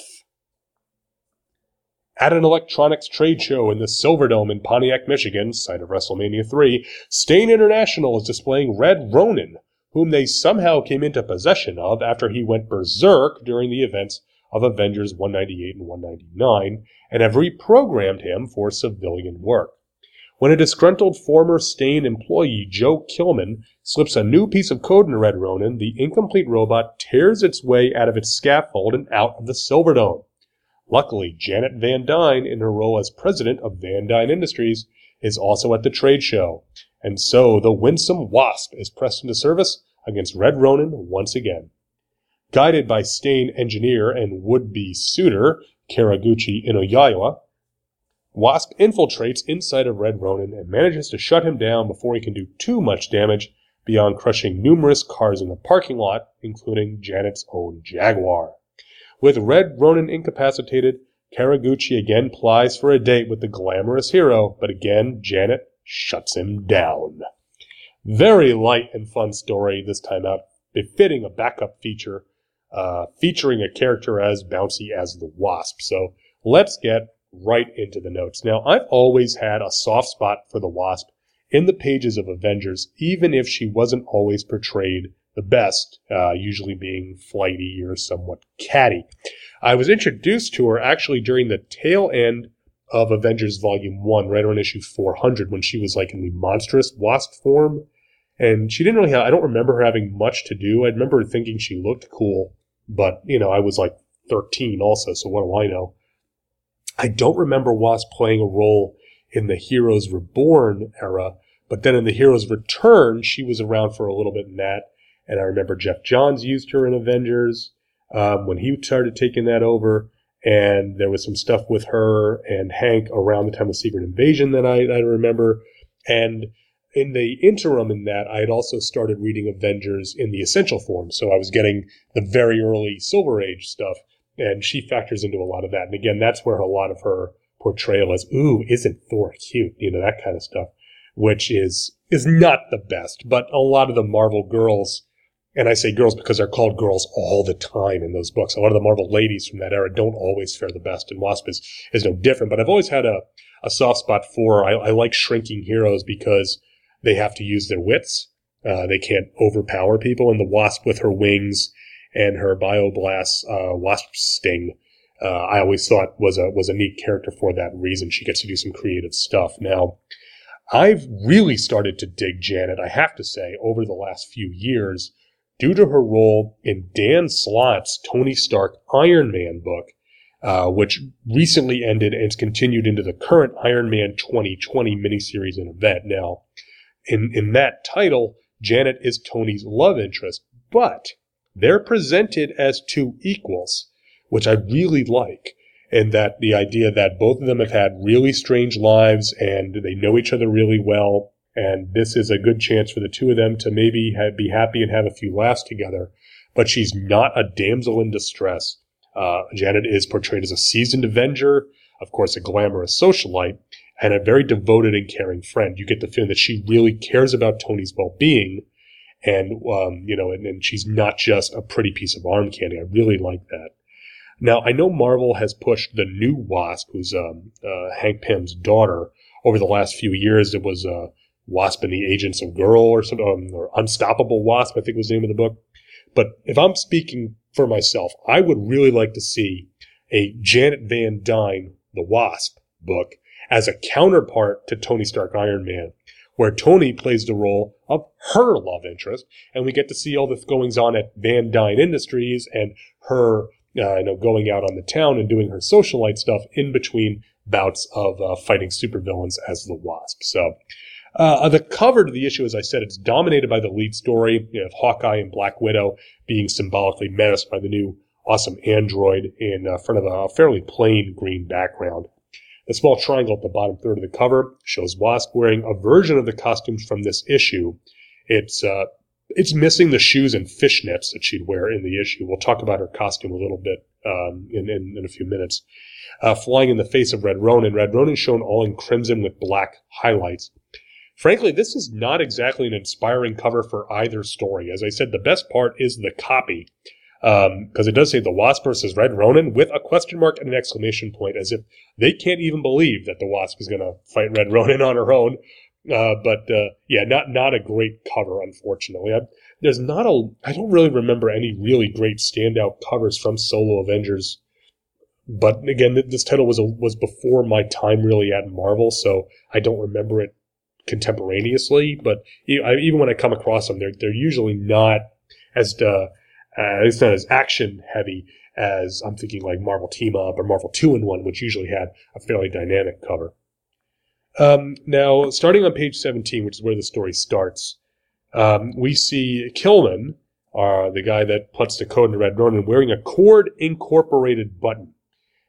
At an electronics trade show in the Silverdome in Pontiac, Michigan, site of WrestleMania 3, Stane International is displaying Red Ronin, whom they somehow came into possession of after he went berserk during the events of Avengers 198 and 199 and have reprogrammed him for civilian work. When a disgruntled former Stane employee, Joe Kilman, slips a new piece of code in Red Ronin, the incomplete robot tears its way out of its scaffold and out of the Silverdome. Luckily, Janet Van Dyne, in her role as president of Van Dyne Industries, is also at the trade show, and so the winsome Wasp is pressed into service against Red Ronin once again. Guided by Stane engineer and would-be suitor Karaguchi Inoyawa, Wasp infiltrates inside of Red Ronin and manages to shut him down before he can do too much damage beyond crushing numerous cars in the parking lot, including Janet's own Jaguar. With Red Ronin incapacitated, Karaguchi again plies for a date with the glamorous hero, but again Janet shuts him down. Very light and fun story this time out, befitting a backup feature, uh, featuring a character as bouncy as the Wasp. So let's get right into the notes. Now, I've always had a soft spot for the Wasp in the pages of Avengers, even if she wasn't always portrayed the best, uh, usually being flighty or somewhat catty. I was introduced to her actually during the tail end of Avengers Volume 1, right around issue 400, when she was like in the monstrous wasp form. And she didn't really have, I don't remember her having much to do. I remember thinking she looked cool, but, you know, I was like 13 also, so what do I know? I don't remember Wasp playing a role in the Heroes Reborn era, but then in the Heroes Return, she was around for a little bit in that. And I remember Geoff Johns used her in Avengers um, when he started taking that over. And there was some stuff with her and Hank around the time of Secret Invasion that I, I remember. And in the interim in that, I had also started reading Avengers in the essential form. So I was getting the very early Silver Age stuff. And she factors into a lot of that. And again, that's where a lot of her portrayal is, ooh, isn't Thor cute? You know, that kind of stuff, which is, is not the best. But a lot of the Marvel girls and I say girls because they're called girls all the time in those books. A lot of the Marvel ladies from that era don't always fare the best, and Wasp is, is no different. But I've always had a, a soft spot for, I, I like shrinking heroes because they have to use their wits. Uh, they can't overpower people, and the Wasp with her wings and her bioblast uh, wasp sting, uh, I always thought was a was a neat character for that reason. She gets to do some creative stuff. Now, I've really started to dig Janet. I have to say, over the last few years due to her role in Dan Slott's Tony Stark Iron Man book, uh, which recently ended and is continued into the current Iron Man 2020 miniseries and event. Now, in, in that title, Janet is Tony's love interest, but they're presented as two equals, which I really like. And that the idea that both of them have had really strange lives and they know each other really well and this is a good chance for the two of them to maybe have, be happy and have a few laughs together. But she's not a damsel in distress. Uh, Janet is portrayed as a seasoned Avenger, of course, a glamorous socialite, and a very devoted and caring friend. You get the feeling that she really cares about Tony's well-being, and um, you know, and, and she's not just a pretty piece of arm candy. I really like that. Now, I know Marvel has pushed the new Wasp, who's um, uh, Hank Pym's daughter, over the last few years. It was uh, Wasp and the Agents of Girl or something, um, or Unstoppable Wasp, I think was the name of the book. But if I'm speaking for myself, I would really like to see a Janet Van Dyne, the Wasp book, as a counterpart to Tony Stark Iron Man, where Tony plays the role of her love interest, and we get to see all the goings on at Van Dyne Industries and her, uh, you know, going out on the town and doing her socialite stuff in between bouts of uh, fighting supervillains as the Wasp. So. Uh, the cover to the issue, as I said, it's dominated by the lead story of Hawkeye and Black Widow being symbolically menaced by the new awesome android in uh, front of a fairly plain green background. The small triangle at the bottom third of the cover shows Wasp wearing a version of the costumes from this issue. It's uh, it's missing the shoes and fishnets that she'd wear in the issue. We'll talk about her costume a little bit um, in, in, in a few minutes. Uh, flying in the face of Red Ronin. Red Ronin shown all in crimson with black highlights. Frankly, this is not exactly an inspiring cover for either story. As I said, the best part is the copy because um, it does say the Wasp versus Red Ronin with a question mark and an exclamation point, as if they can't even believe that the Wasp is going to fight Red Ronin on her own. Uh, but uh, yeah, not not a great cover, unfortunately. I, there's not a. I don't really remember any really great standout covers from solo Avengers. But again, this title was a, was before my time really at Marvel, so I don't remember it contemporaneously. But even when I come across them, they're they're usually not as uh, uh, it's not as action heavy as I'm thinking like Marvel Team Up or Marvel Two in One, which usually had a fairly dynamic cover. Um, now, starting on page 17, which is where the story starts, um, we see Killman, uh, the guy that puts the code in Red Ronin, wearing a Cord Incorporated button.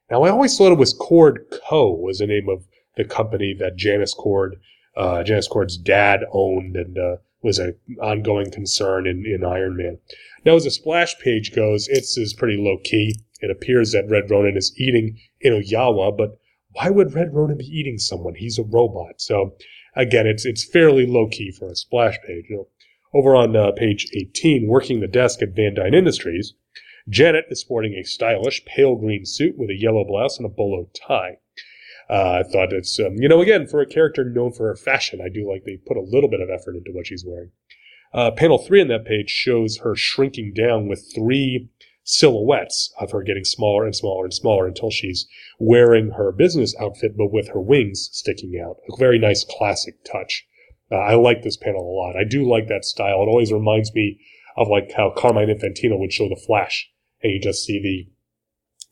Now, I always thought it was Cord Co. was the name of the company that Janice Cord, uh, Janice Cord's dad owned and uh, was an ongoing concern in, in Iron Man. Now, as the splash page goes, it's is pretty low key. It appears that Red Ronin is eating Inoyawa, but why would Red Ronin be eating someone? He's a robot. So again, it's it's fairly low key for a splash page. You know, over on uh, page 18, working the desk at Van Dyne Industries, Janet is sporting a stylish pale green suit with a yellow blouse and a bolo tie. Uh, I thought it's, um, you know, again, for a character known for her fashion, I do like they put a little bit of effort into what she's wearing. Uh, panel three on that page shows her shrinking down with three silhouettes of her getting smaller and smaller and smaller until she's wearing her business outfit, but with her wings sticking out. A very nice classic touch. Uh, I like this panel a lot. I do like that style. It always reminds me of like how Carmine Infantino would show the Flash, and you just see the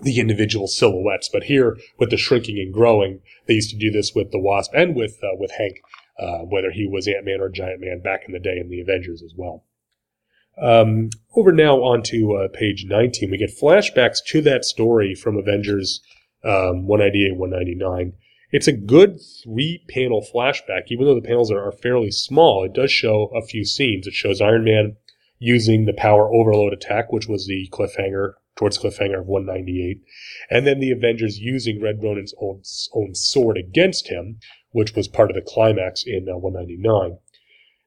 the individual silhouettes. But here, with the shrinking and growing, they used to do this with the Wasp and with uh, with Hank uh, whether he was Ant Man or Giant Man back in the day in the Avengers as well. Um, over now onto uh, page 19, we get flashbacks to that story from Avengers um, 198 199. It's a good three panel flashback, even though the panels are, are fairly small. It does show a few scenes. It shows Iron Man using the power overload attack, which was the cliffhanger towards cliffhanger of 198, and then the Avengers using Red Ronin's own, own sword against him, which was part of the climax in uh, 199.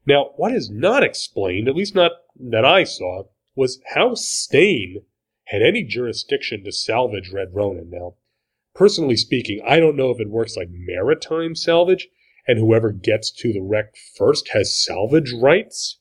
Now, what is not explained, at least not that I saw, was how Stane had any jurisdiction to salvage Red Ronin. Now, personally speaking, I don't know if it works like maritime salvage, and whoever gets to the wreck first has salvage rights.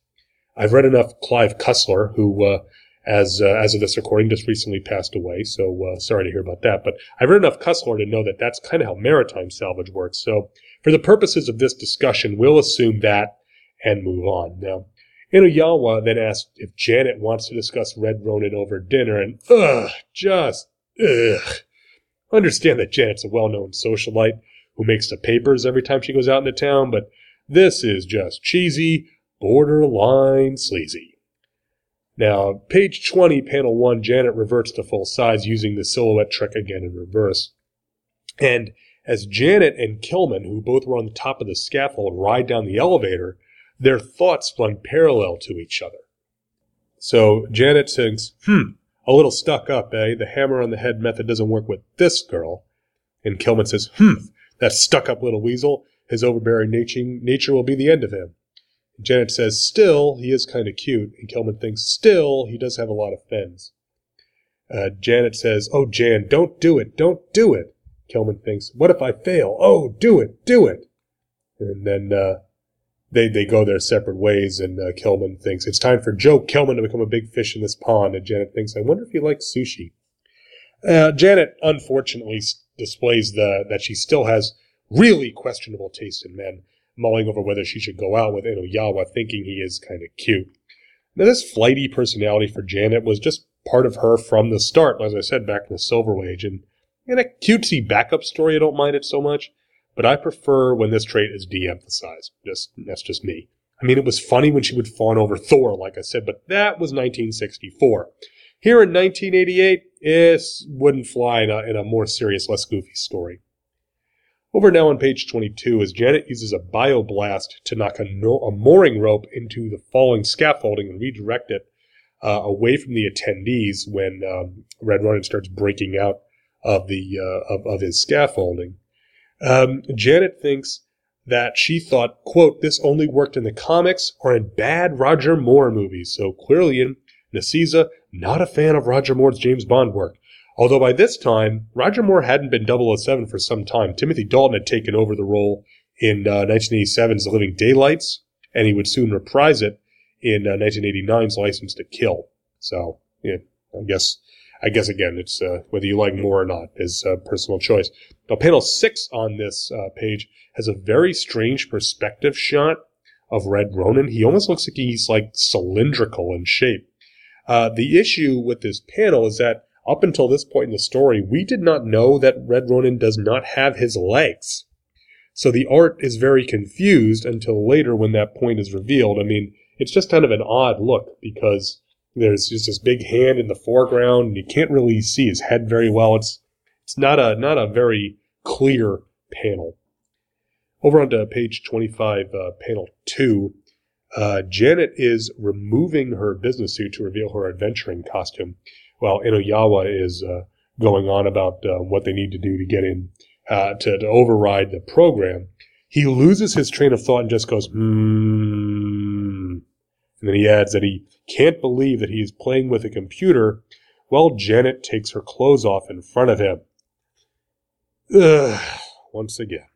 I've read enough Clive Cussler, who uh, as uh, as of this recording, just recently passed away. So uh, sorry to hear about that. But I've read enough Cussler to know that that's kind of how maritime salvage works. So for the purposes of this discussion, we'll assume that and move on. Now, Inoyawa then asked if Janet wants to discuss Red Ronin over dinner, and ugh, just ugh. Understand that Janet's a well-known socialite who makes the papers every time she goes out into town, but this is just cheesy, borderline sleazy. Now, page 20, panel 1, Janet reverts to full size using the silhouette trick again in reverse. And as Janet and Kilman, who both were on the top of the scaffold, ride down the elevator, their thoughts run parallel to each other. So Janet thinks, hmm, a little stuck up, eh? The hammer on the head method doesn't work with this girl. And Kilman says, hmm, that stuck up little weasel, his overbearing nature, nature will be the end of him. Janet says, still, he is kind of cute. And Killman thinks, still, he does have a lot of fins. Uh, Janet says, oh, Jan, don't do it. Don't do it. Killman thinks, what if I fail? Oh, do it. Do it. And then, uh, they, they go their separate ways and, uh, Killman thinks it's time for Joe Killman to become a big fish in this pond. And Janet thinks, I wonder if he likes sushi. Uh, Janet unfortunately displays the, that she still has really questionable taste in men mulling over whether she should go out with Inoyawa, thinking he is kind of cute. Now, this flighty personality for Janet was just part of her from the start, as I said back in the Silver Age. And in a cutesy backup story, I don't mind it so much, but I prefer when this trait is de-emphasized. Just that's just me. I mean, it was funny when she would fawn over Thor, like I said, but that was 1964. Here in 1988, it wouldn't fly in a, in a more serious, less goofy story. Over now on page 22, as Janet uses a bioblast to knock a, no- a mooring rope into the falling scaffolding and redirect it uh, away from the attendees when um, Red Ronin starts breaking out of the uh, of, of his scaffolding. Um, Janet thinks that she thought, quote, this only worked in the comics or in bad Roger Moore movies. So clearly in Nicieza, not a fan of Roger Moore's James Bond work. Although by this time, Roger Moore hadn't been 007 for some time. Timothy Dalton had taken over the role in uh, 1987's The Living Daylights, and he would soon reprise it in uh, 1989's License to Kill. So, yeah, I guess, I guess again, it's uh, whether you like Moore or not is a personal choice. Now, panel six on this uh, page has a very strange perspective shot of Red Ronin. He almost looks like he's like cylindrical in shape. Uh, the issue with this panel is that up until this point in the story, we did not know that Red Ronin does not have his legs. So the art is very confused until later when that point is revealed. I mean, it's just kind of an odd look because there's just this big hand in the foreground and you can't really see his head very well. It's it's not a not a very clear panel. Over onto page 25, uh, panel 2, uh, Janet is removing her business suit to reveal her adventuring costume, while Inoyawa is uh, going on about uh, what they need to do to get in uh, to, to override the program. He loses his train of thought and just goes, hmm. And then he adds that he can't believe that he is playing with a computer while Janet takes her clothes off in front of him. Ugh, once again.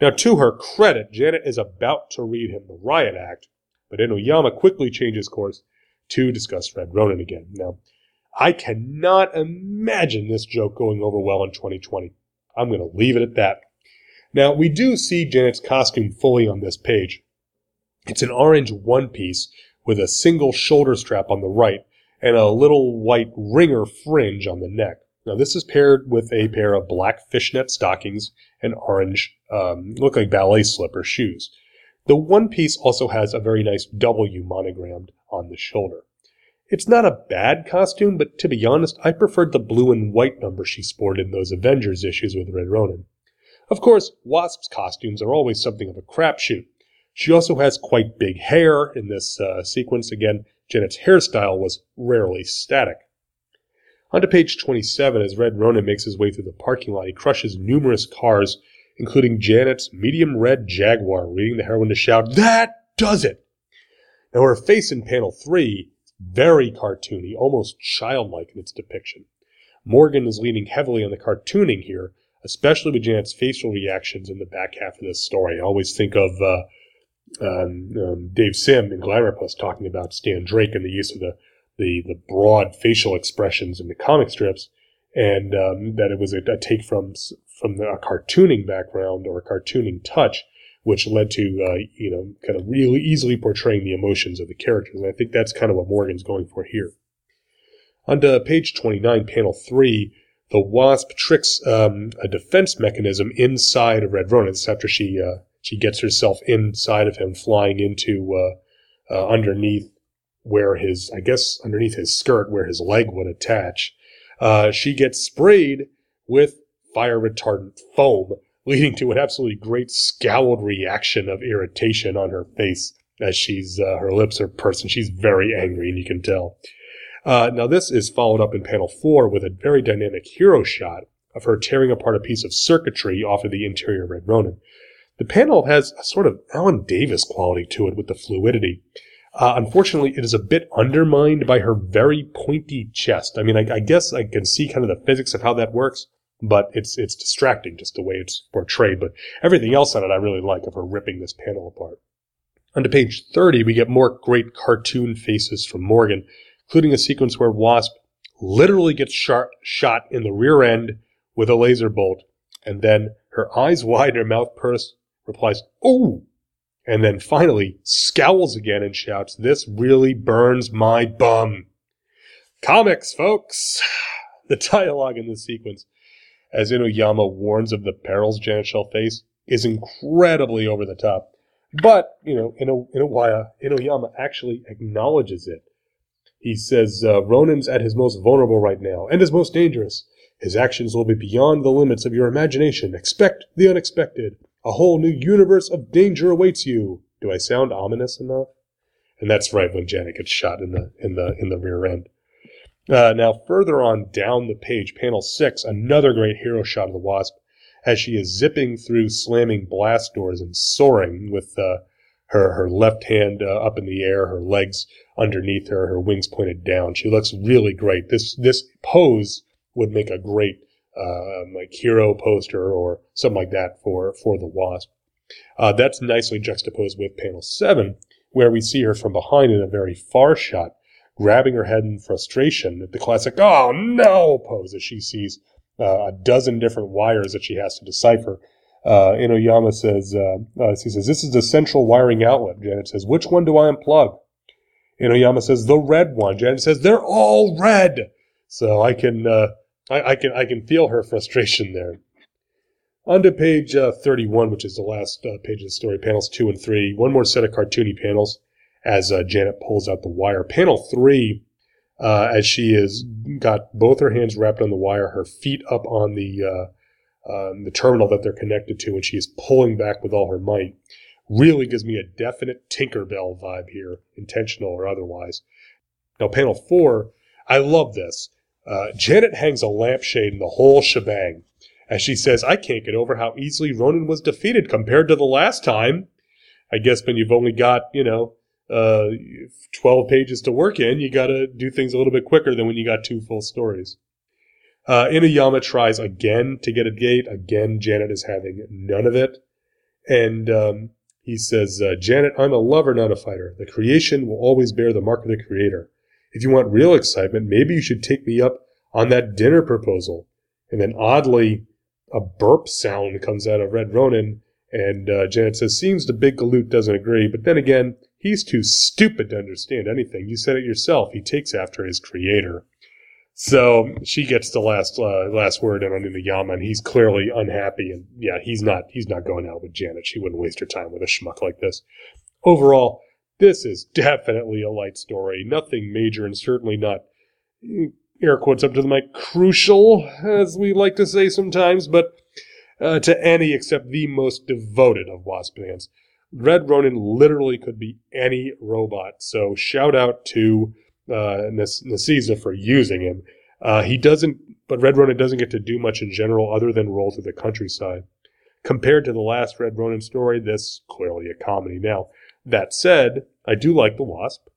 Now, to her credit, Janet is about to read him the Riot Act, but Inoyama quickly changes course to discuss Red Ronin again. Now, I cannot imagine this joke going over well in 2020. I'm going to leave it at that. Now, we do see Janet's costume fully on this page. It's an orange one piece with a single shoulder strap on the right and a little white ringer fringe on the neck. Now, this is paired with a pair of black fishnet stockings and orange, um, look like ballet slipper shoes. The one piece also has a very nice W monogrammed on the shoulder. It's not a bad costume, but to be honest, I preferred the blue and white number she sported in those Avengers issues with Red Ronin. Of course, Wasp's costumes are always something of a crapshoot. She also has quite big hair in this uh, sequence. Again, Janet's hairstyle was rarely static. On to page 27, as Red Ronin makes his way through the parking lot, he crushes numerous cars, including Janet's medium red Jaguar, leading the heroine to shout, That does it! Now, her face in panel 3 is very cartoony, almost childlike in its depiction. Morgan is leaning heavily on the cartooning here, especially with Janet's facial reactions in the back half of this story. I always think of uh, um, um, Dave Sim in Glamourpuss talking about Stan Drake and the use of the the the broad facial expressions in the comic strips, and um, that it was a, a, take from from a cartooning background or a cartooning touch, which led to uh, you know kind of really easily portraying the emotions of the characters. And I think that's kind of what Morgan's going for here. On to page 29, panel 3, the Wasp tricks um, a defense mechanism inside of Red Ronin. This after she uh, she gets herself inside of him, flying into uh, uh underneath where his, I guess, underneath his skirt where his leg would attach. Uh, she gets sprayed with fire retardant foam, leading to an absolutely great scowled reaction of irritation on her face as she's uh, her lips are pursed and she's very angry, and you can tell. Uh, now this is followed up in panel four with a very dynamic hero shot of her tearing apart a piece of circuitry off of the interior of Red Ronin. The panel has a sort of Alan Davis quality to it with the fluidity. Uh, unfortunately, it is a bit undermined by her very pointy chest. I mean, I, I, guess I can see kind of the physics of how that works, but it's it's distracting just the way it's portrayed. But everything else on it, I really like of her ripping this panel apart. On to page 30, we get more great cartoon faces from Morgan, including a sequence where Wasp literally gets shot, shot in the rear end with a laser bolt, and then her eyes wide and her mouth pursed replies, Oh! And then finally scowls again and shouts, This really burns my bum. Comics, folks! The dialogue in this sequence, as Inuyama warns of the perils Janet shall face, is incredibly over the top. But, you know, Inuyama, Inuyama actually acknowledges it. He says, uh, Ronin's at his most vulnerable right now, and his most dangerous. His actions will be beyond the limits of your imagination. Expect the unexpected. A whole new universe of danger awaits you. Do I sound ominous enough? And that's right when Janet gets shot in the in the in the rear end. Uh, now further on down the page, panel six, another great hero shot of the Wasp as she is zipping through slamming blast doors and soaring with uh, her her left hand uh, up in the air, her legs underneath her, her wings pointed down. She looks really great. This this pose would make a great uh, like hero poster or something like that for for the Wasp. Uh, that's nicely juxtaposed with panel seven, where we see her from behind in a very far shot, grabbing her head in frustration at the classic "Oh no" pose as she sees uh, a dozen different wires that she has to decipher. Uh, Inuyama says, uh, uh, he says, this is the central wiring outlet. Janet says, which one do I unplug? Inuyama says, the red one. Janet says, they're all red. So I can, uh, I, I, can, I can feel her frustration there. On to page uh, 31, which is the last uh, page of the story, panels two and three. One more set of cartoony panels as uh, Janet pulls out the wire. Panel three, uh, as she has got both her hands wrapped on the wire, her feet up on the uh, um, the terminal that they're connected to, and she is pulling back with all her might. Really gives me a definite Tinkerbell vibe here, intentional or otherwise. Now, panel four, I love this. Uh, Janet hangs a lampshade in the whole shebang as she says, I can't get over how easily Ronin was defeated compared to the last time. I guess when you've only got, you know, uh, 12 pages to work in, you gotta do things a little bit quicker than when you got two full stories. Uh, Inuyama tries again to get a gate. Again, Janet is having none of it. And, um, he says, uh, Janet, I'm a lover, not a fighter. The creation will always bear the mark of the creator. If you want real excitement, maybe you should take me up on that dinner proposal. And then oddly, a burp sound comes out of Red Ronin, and uh, Janet says, Seems the big galoot doesn't agree, but then again, he's too stupid to understand anything. You said it yourself. He takes after his creator. So she gets the last uh, last word in on Inuyama, and he's clearly unhappy. And yeah, he's not he's not going out with Janet. She wouldn't waste her time with a schmuck like this. Overall, this is definitely a light story. Nothing major, and certainly not air quotes up to the mic, crucial, as we like to say sometimes, but uh, to any except the most devoted of Wasp fans. Red Ronin literally could be any robot, so shout out to uh, Nicieza for using him. Uh, he doesn't, but Red Ronin doesn't get to do much in general other than roll through the countryside. Compared to the last Red Ronin story, this clearly a comedy. Now, that said, I do like the Wasp.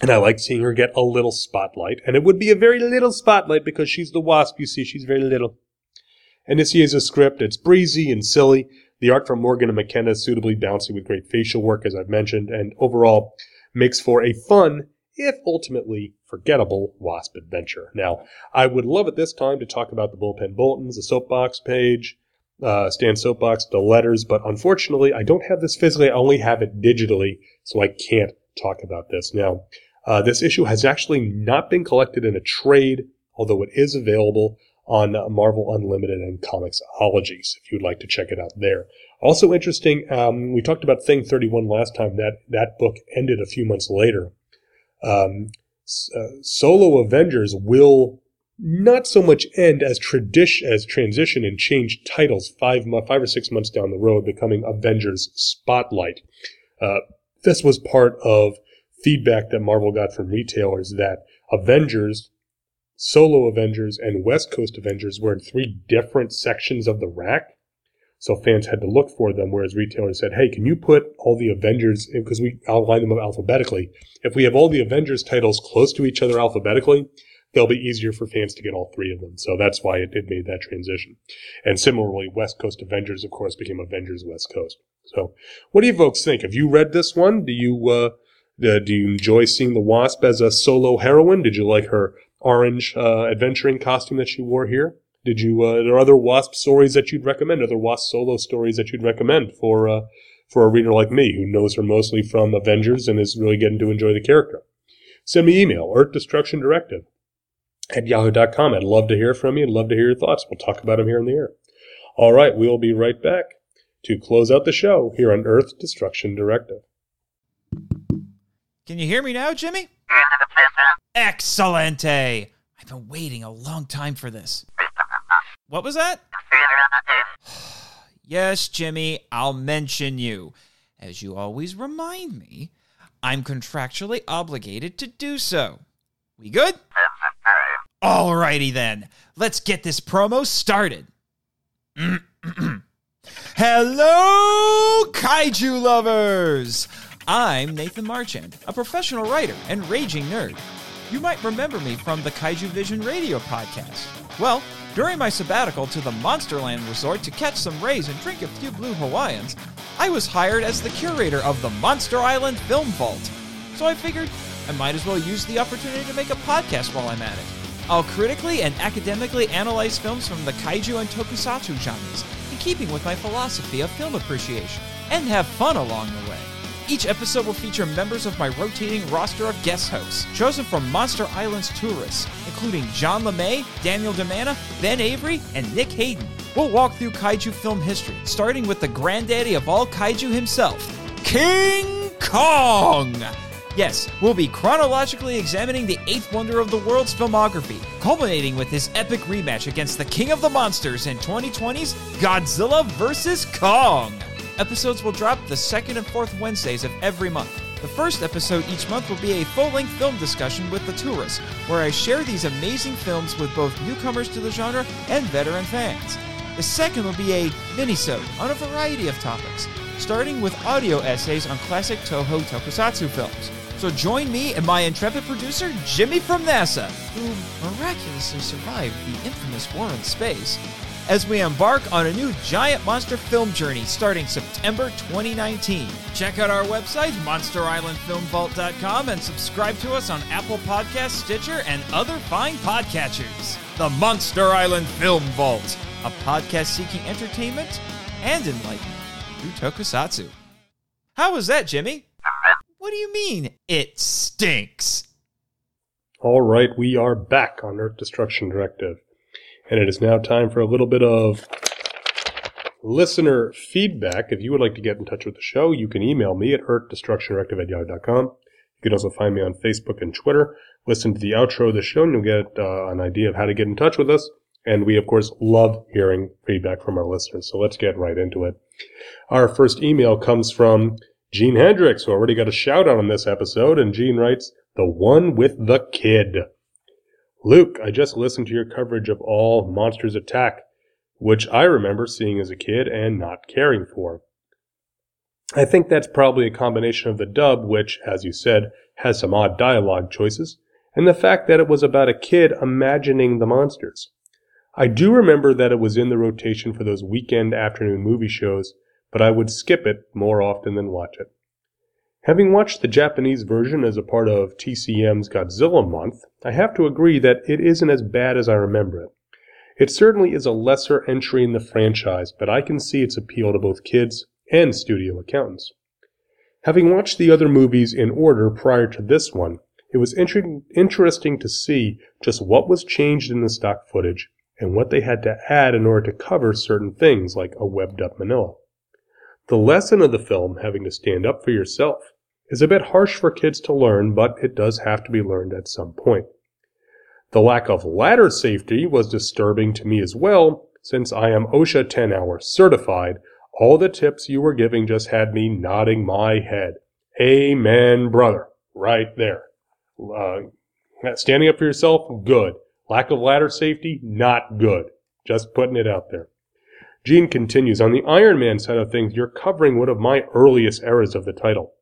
And I like seeing her get a little spotlight. And it would be a very little spotlight because she's the wasp, you see. She's very little. And this is a script. It's breezy and silly. The art from Morgan and McKenna is suitably bouncy with great facial work, as I've mentioned, and overall makes for a fun, if ultimately forgettable, Wasp adventure. Now, I would love at this time to talk about the bullpen bulletins, the soapbox page, uh, Stan Soapbox, the letters, but unfortunately, I don't have this physically. I only have it digitally, so I can't talk about this. Now, uh, this issue has actually not been collected in a trade, although it is available on Marvel Unlimited and Comixology, so if you'd like to check it out there. Also interesting, um, we talked about Thing 31 last time. That that book ended a few months later. Um, uh, Solo Avengers will not so much end as tradition as transition and change titles five five or six months down the road, becoming Avengers Spotlight. Uh, this was part of feedback that Marvel got from retailers that Avengers, Solo Avengers, and West Coast Avengers were in three different sections of the rack. So fans had to look for them, whereas retailers said, hey, can you put all the Avengers, because we outline them alphabetically. If we have all the Avengers titles close to each other alphabetically, they'll be easier for fans to get all three of them. So that's why it, it made that transition. And similarly, West Coast Avengers, of course, became Avengers West Coast. So what do you folks think? Have you read this one? Do you, uh, uh, do you enjoy seeing the Wasp as a solo heroine? Did you like her orange uh, adventuring costume that she wore here? Did you? Uh, are there other Wasp stories that you'd recommend? Other Wasp solo stories that you'd recommend for uh, for a reader like me who knows her mostly from Avengers and is really getting to enjoy the character? Send me email Earth Destruction Directive at yahoo.com. I'd love to hear from you. I'd love to hear your thoughts. We'll talk about them here in the air. All right, we'll be right back to close out the show here on Earth Destruction Directive. Can you hear me now, Jimmy? Excellente! I've been waiting a long time for this. What was that? yes, Jimmy, I'll mention you. As you always remind me, I'm contractually obligated to do so. We good? Alrighty then. Let's get this promo started. Hello, kaiju lovers! I'm Nathan Marchand, a professional writer and raging nerd. You might remember me from the Kaiju Vision radio podcast. Well, during my sabbatical to the Monsterland Resort to catch some rays and drink a few blue Hawaiians, I was hired as the curator of the Monster Island Film Vault. So I figured I might as well use the opportunity to make a podcast while I'm at it. I'll critically and academically analyze films from the kaiju and tokusatsu genres, in keeping with my philosophy of film appreciation, and have fun along the way. Each episode will feature members of my rotating roster of guest hosts, chosen from Monster Island's tourists, including John LeMay, Daniel DeManna, Ben Avery, and Nick Hayden. We'll walk through kaiju film history, starting with the granddaddy of all kaiju himself, King Kong! Yes, we'll be chronologically examining the eighth wonder of the world's filmography, culminating with his epic rematch against the King of the Monsters in 2020's Godzilla vs. Kong. Episodes will drop the second and fourth Wednesdays of every month. The first episode each month will be a full length film discussion with the tourists, where I share these amazing films with both newcomers to the genre and veteran fans. The second will be a mini-sode on a variety of topics, starting with audio essays on classic Toho tokusatsu films. So join me and my intrepid producer, Jimmy from NASA, who miraculously survived the infamous war in space, as we embark on a new giant monster film journey starting September 2019. Check out our website, monsterislandfilmvault.com, and subscribe to us on Apple Podcasts, Stitcher, and other fine podcatchers. The Monster Island Film Vault, a podcast seeking entertainment and enlightenment through tokusatsu. How was that, Jimmy? What do you mean, it stinks? All right, we are back on Earth Destruction Directive. And it is now time for a little bit of listener feedback. If you would like to get in touch with the show, you can email me at earthdestructiondirective You can also find me on Facebook and Twitter. Listen to the outro of the show and you'll get uh, an idea of how to get in touch with us. And we, of course, love hearing feedback from our listeners. So let's get right into it. Our first email comes from Gene Hendricks, who already got a shout out on this episode. And Gene writes, The one with the kid. Luke, I just listened to your coverage of all Monsters Attack, which I remember seeing as a kid and not caring for. I think that's probably a combination of the dub, which, as you said, has some odd dialogue choices, and the fact that it was about a kid imagining the monsters. I do remember that it was in the rotation for those weekend afternoon movie shows, but I would skip it more often than watch it. Having watched the Japanese version as a part of TCM's Godzilla month, I have to agree that it isn't as bad as I remember it. It certainly is a lesser entry in the franchise, but I can see its appeal to both kids and studio accountants. Having watched the other movies in order prior to this one, it was inter- interesting to see just what was changed in the stock footage and what they had to add in order to cover certain things like a webbed up Minilla. The lesson of the film, having to stand up for yourself, is a bit harsh for kids to learn, but it does have to be learned at some point. The lack of ladder safety was disturbing to me as well, since I am OSHA 10 hour certified. All the tips you were giving just had me nodding my head. Amen, brother. Right there. Uh, standing up for yourself, good. Lack of ladder safety, not good. Just putting it out there. Gene continues, on the Iron Man side of things, you're covering one of my earliest eras of the title.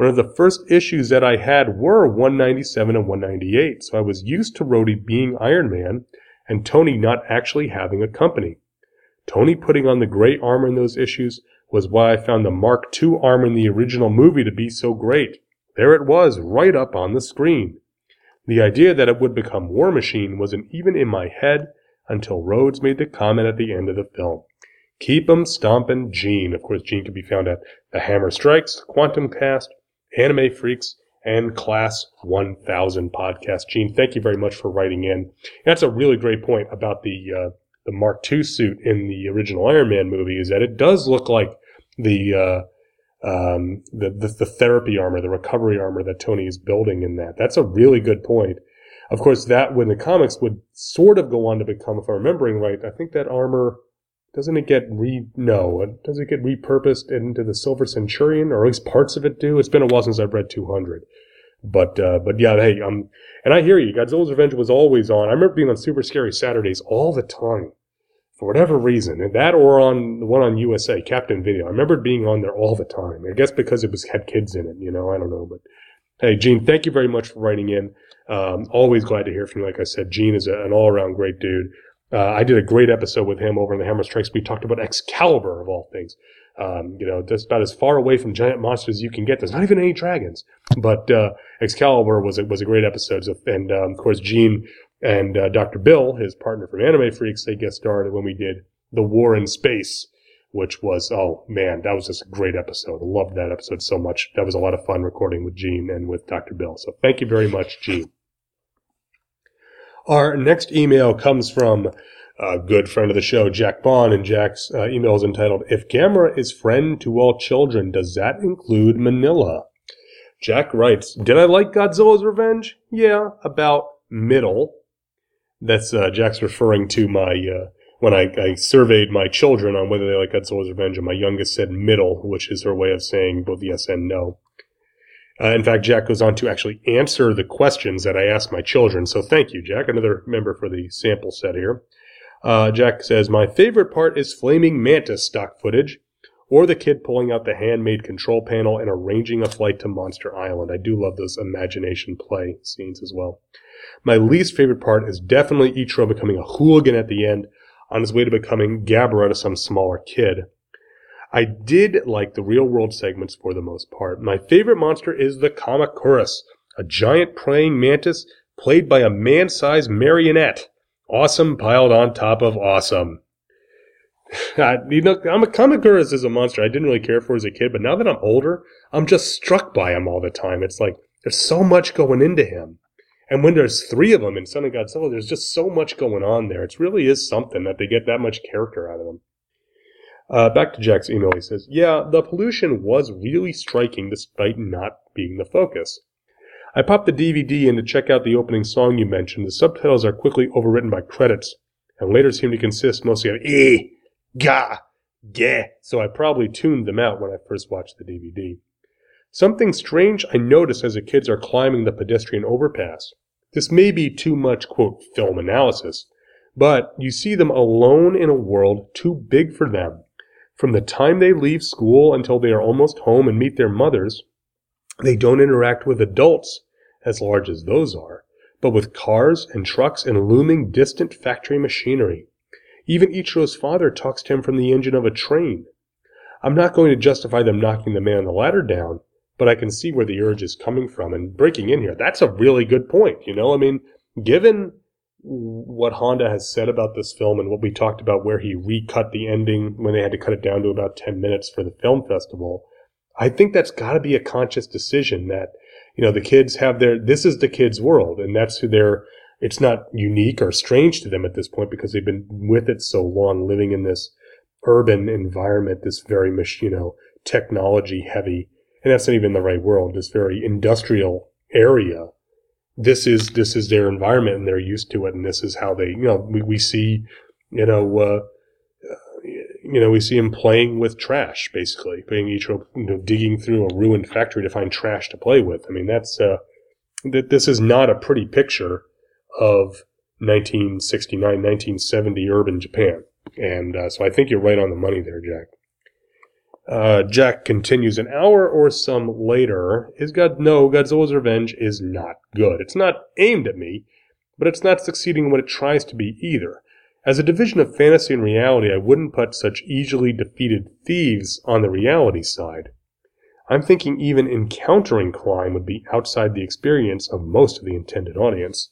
One of the first issues that I had were 197 and 198, so I was used to Rhodey being Iron Man and Tony not actually having a company. Tony putting on the gray armor in those issues was why I found the Mark II armor in the original movie to be so great. There it was, right up on the screen. The idea that it would become War Machine wasn't even in my head until Rhodes made the comment at the end of the film. Keep 'em stompin' Gene. Of course, Gene can be found at The Hammer Strikes, Quantum Cast, Anime Freaks, and Class 1000 podcast. Gene, thank you very much for writing in. That's a really great point about the uh, the Mark II suit in the original Iron Man movie is that it does look like the uh, um, the, the, the therapy armor, the recovery armor that Tony is building in that. That's a really good point. Of course, that when the comics would sort of go on to become, if I'm remembering right, I think that armor doesn't it get re no does it get repurposed into the Silver Centurion or at least parts of it do? It's been a while since I've read 200, but uh, but yeah, hey, um, and I hear you. Godzilla's Revenge was always on. I remember being on Super Scary Saturdays all the time for whatever reason, and that or on the one on USA, Captain Video. I remember being on there all the time. I guess because it was had kids in it, you know. I don't know, but hey, Gene, thank you very much for writing in. Um, always glad to hear from you. Like I said, Gene is a, an all around great dude. Uh, I did a great episode with him over in the Hammer Strikes. We talked about Excalibur of all things. Um, you know, that's about as far away from giant monsters as you can get. There's not even any dragons, but uh, Excalibur was a, was a great episode. So, and um, of course, Gene and uh, Dr. Bill, his partner from Anime Freaks, they guest starred when we did The War in Space, which was, oh man, that was just a great episode. I loved that episode so much. That was a lot of fun recording with Gene and with Dr. Bill. So thank you very much, Gene. Our next email comes from a good friend of the show, Jack Bond, and Jack's uh, email is entitled, If Gamera is friend to all children, does that include Minilla? Jack writes, Did I like Godzilla's Revenge? Yeah, about middle. That's uh, Jack's referring to my uh, when I, I, surveyed my children on whether they like Godzilla's Revenge, and my youngest said middle, which is her way of saying both yes and no. Uh, in fact, Jack goes on to actually answer the questions that I asked my children. So thank you, Jack. Another member for the sample set here. Uh, Jack says, My favorite part is flaming mantis stock footage, or the kid pulling out the handmade control panel and arranging a flight to Monster Island. I do love those imagination play scenes as well. My least favorite part is definitely Ichiro becoming a hooligan at the end on his way to becoming Gabara to some smaller kid. I did like the real world segments for the most part. My favorite monster is the Kamacuras, a giant praying mantis played by a man-sized marionette. Awesome piled on top of awesome. you know, I'm a is a monster I didn't really care for as a kid, but now that I'm older, I'm just struck by him all the time. It's like there's so much going into him. And when there's three of them in Son of Godzilla, there's just so much going on there. It really is something that they get that much character out of them. Uh, back to Jack's email, he says, Yeah, the pollution was really striking despite not being the focus. I popped the DVD in to check out the opening song you mentioned. The subtitles are quickly overwritten by credits, and later seem to consist mostly of e, ga, ge, so I probably tuned them out when I first watched the DVD. Something strange I noticed as the kids are climbing the pedestrian overpass. This may be too much, quote, film analysis, but you see them alone in a world too big for them. From the time they leave school until they are almost home and meet their mothers, they don't interact with adults, as large as those are, but with cars and trucks and looming distant factory machinery. Even Ichiro's father talks to him from the engine of a train. I'm not going to justify them knocking the man on the ladder down, but I can see where the urge is coming from and breaking in here. That's a really good point. You know, I mean, given what Honda has said about this film and what we talked about where he recut the ending when they had to cut it down to about 10 minutes for the film festival, I think that's got to be a conscious decision that, you know, the kids have their, this is the kids' world and that's who they're, it's not unique or strange to them at this point because they've been with it so long, living in this urban environment, this very, you know, technology heavy and that's not even the right world, this very industrial area. This is, this is their environment and they're used to it. And this is how they, you know, we, we see, you know, uh, you know, we see him playing with trash, basically, being you know, digging through a ruined factory to find trash to play with. I mean, that's, uh, that this is not a pretty picture of 1969, 1970 urban Japan. And, uh, so I think you're right on the money there, Jack. Uh, Jack continues an hour or some later. Is God no Godzilla's Revenge is not good. It's not aimed at me, but it's not succeeding in what it tries to be either. As a division of fantasy and reality, I wouldn't put such easily defeated thieves on the reality side. I'm thinking even encountering crime would be outside the experience of most of the intended audience.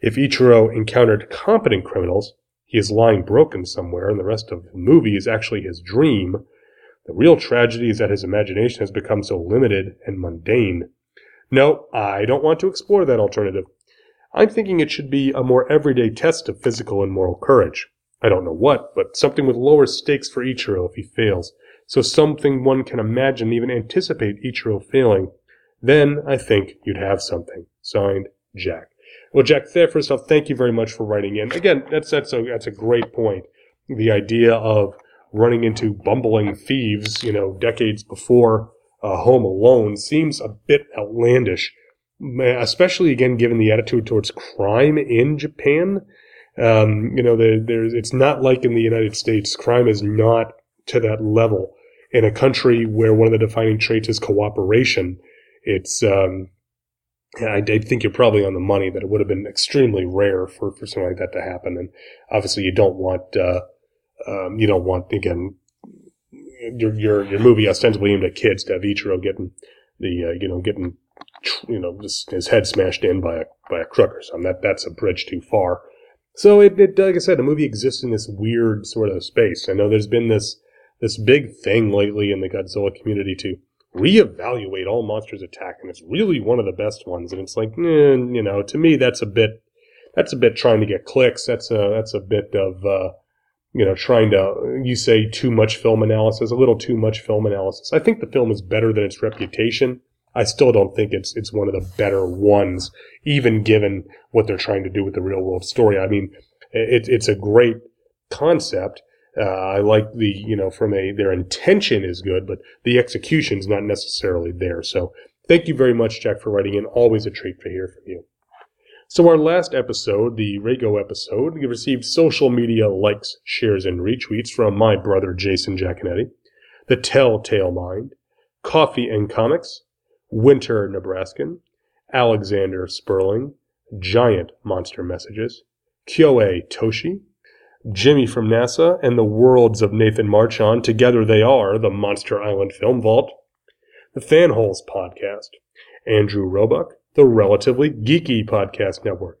If Ichiro encountered competent criminals, he is lying broken somewhere, and the rest of the movie is actually his dream. The real tragedy is that his imagination has become so limited and mundane. No, I don't want to explore that alternative. I'm thinking it should be a more everyday test of physical and moral courage. I don't know what, but something with lower stakes for Ichiro if he fails. So something one can imagine, even anticipate Ichiro failing. Then I think you'd have something. Signed, Jack. Well, Jack, there, first off, thank you very much for writing in. Again, that's, that's a, that's a great point. The idea of running into bumbling thieves, you know, decades before uh, Home Alone seems a bit outlandish especially again given the attitude towards crime in Japan. Um, you know, there, it's not like in the United States. Crime is not to that level. In a country where one of the defining traits is cooperation, it's um, I, I think you're probably on the money that it would have been extremely rare for, for something like that to happen. And obviously, you don't want uh, um, you don't want again your your your movie ostensibly aimed at kids to have Ichiro getting the uh, you know getting you know, just his head smashed in by a by a crook or something. That that's a bridge too far. So it, it like I said, the movie exists in this weird sort of space. I know there's been this this big thing lately in the Godzilla community to reevaluate all monsters attack, and it's really one of the best ones. And it's like, eh, you know, to me that's a bit that's a bit trying to get clicks. That's a that's a bit of uh, you know trying to you say too much film analysis, a little too much film analysis. I think the film is better than its reputation. I still don't think it's it's one of the better ones, even given what they're trying to do with the real world story. I mean, it, it's a great concept. Uh, I like the you know from a their intention is good, but the execution is not necessarily there. So thank you very much, Jack, for writing in. Always a treat to hear from you. So our last episode, the Reiko episode, received social media likes, shares, and retweets from my brother Jason Giaconetti, The Telltale Mind, Coffee and Comics, Winter Nebraskan, Alexander Sperling, Giant Monster Messages, Kyoei Toshi, Jimmy from NASA, and the worlds of Nathan Marchand. Together they are the Monster Island Film Vault, the Fanholes Podcast, Andrew Roebuck, the Relatively Geeky Podcast Network,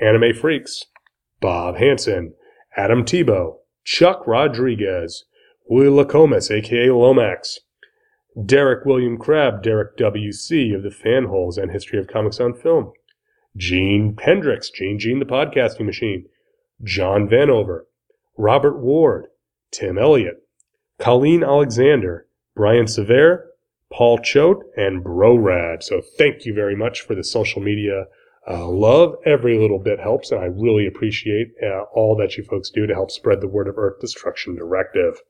Anime Freaks, Bob Hansen, Adam Tebow, Chuck Rodriguez, Willie Lacomas, aka Lomax, Derek William Crabb, Derek W.C. of the Fanholes and History of Comics on Film, Gene Pendrix, Gene Gene the Podcasting Machine, John Vanover, Robert Ward, Tim Elliott, Colleen Alexander, Brian Sever, Paul Choate, and Brorad. So thank you very much for the social media uh, love. Every little bit helps, and I really appreciate uh, all that you folks do to help spread the word of Earth Destruction Directive.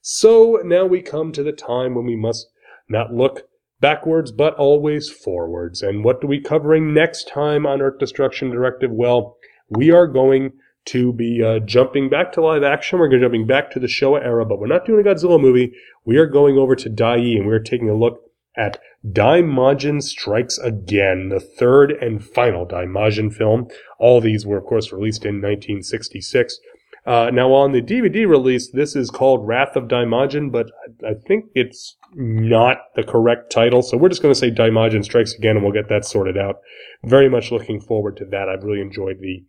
So now we come to the time when we must not look backwards, but always forwards. And what are we covering next time on Earth Destruction Directive? Well, we are going to be uh, jumping back to live action. We're going to jumping back to the Showa era, but we're not doing a Godzilla movie. We are going over to Daiei we're taking a look at Daimajin Strikes Again, the third and final Daimajin film. All these were, of course, released in 1966. Uh, now on the DVD release, this is called Wrath of Daimajin, but I think it's not the correct title. So we're just going to say Daimajin Strikes Again, and we'll get that sorted out. Very much looking forward to that. I've really enjoyed the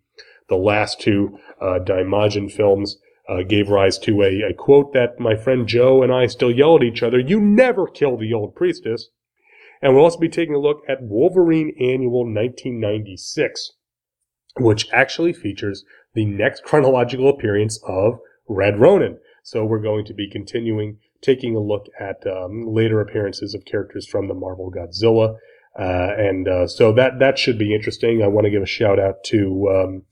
the last two uh, Daimajin films. Uh, gave rise to a, a quote that my friend Joe and I still yell at each other: "You never kill the old priestess." And we'll also be taking a look at Wolverine Annual 1996, which actually features the next chronological appearance of Red Ronin. So we're going to be continuing taking a look at um, later appearances of characters from the Marvel Godzilla. Uh, and uh, so that that should be interesting. I want to give a shout out to um,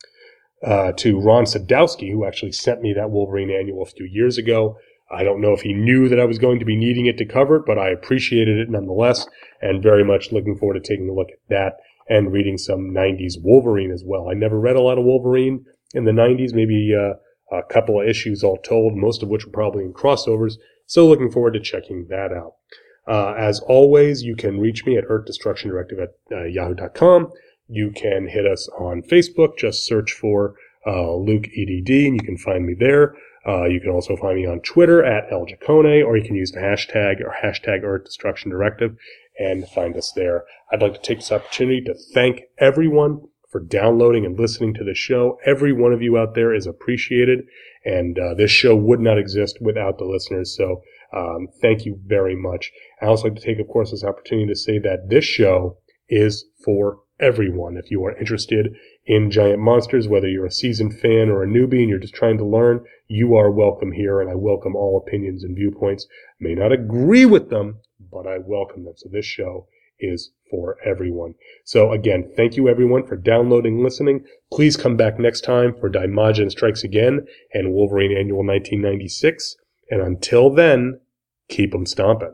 uh, to Ron Sadowski, who actually sent me that Wolverine annual a few years ago. I don't know if he knew that I was going to be needing it to cover it, but I appreciated it nonetheless, and very much looking forward to taking a look at that and reading some 90s Wolverine as well. I never read a lot of Wolverine in the 90s, maybe uh, a couple of issues all told, most of which were probably in crossovers. So looking forward to checking that out. Uh, as always, you can reach me at earthdestructiondirective at uh, yahoo.com. You can hit us on Facebook. Just search for uh, Luke EDD and you can find me there. Uh, you can also find me on Twitter at LJacone, or you can use the hashtag or hashtag Earth Destruction Directive and find us there. I'd like to take this opportunity to thank everyone for downloading and listening to the show. Every one of you out there is appreciated, and uh, this show would not exist without the listeners. So um, thank you very much. I also like to take, of course, this opportunity to say that this show is for everyone. If you are interested in giant monsters, whether you're a seasoned fan or a newbie and you're just trying to learn, you are welcome here, and I welcome all opinions and viewpoints. May not agree with them, but I welcome them. So this show is for everyone. So again, thank you everyone for downloading listening. Please come back next time for Daimajin Strikes Again and Wolverine Annual 1996. And until then, keep them stomping.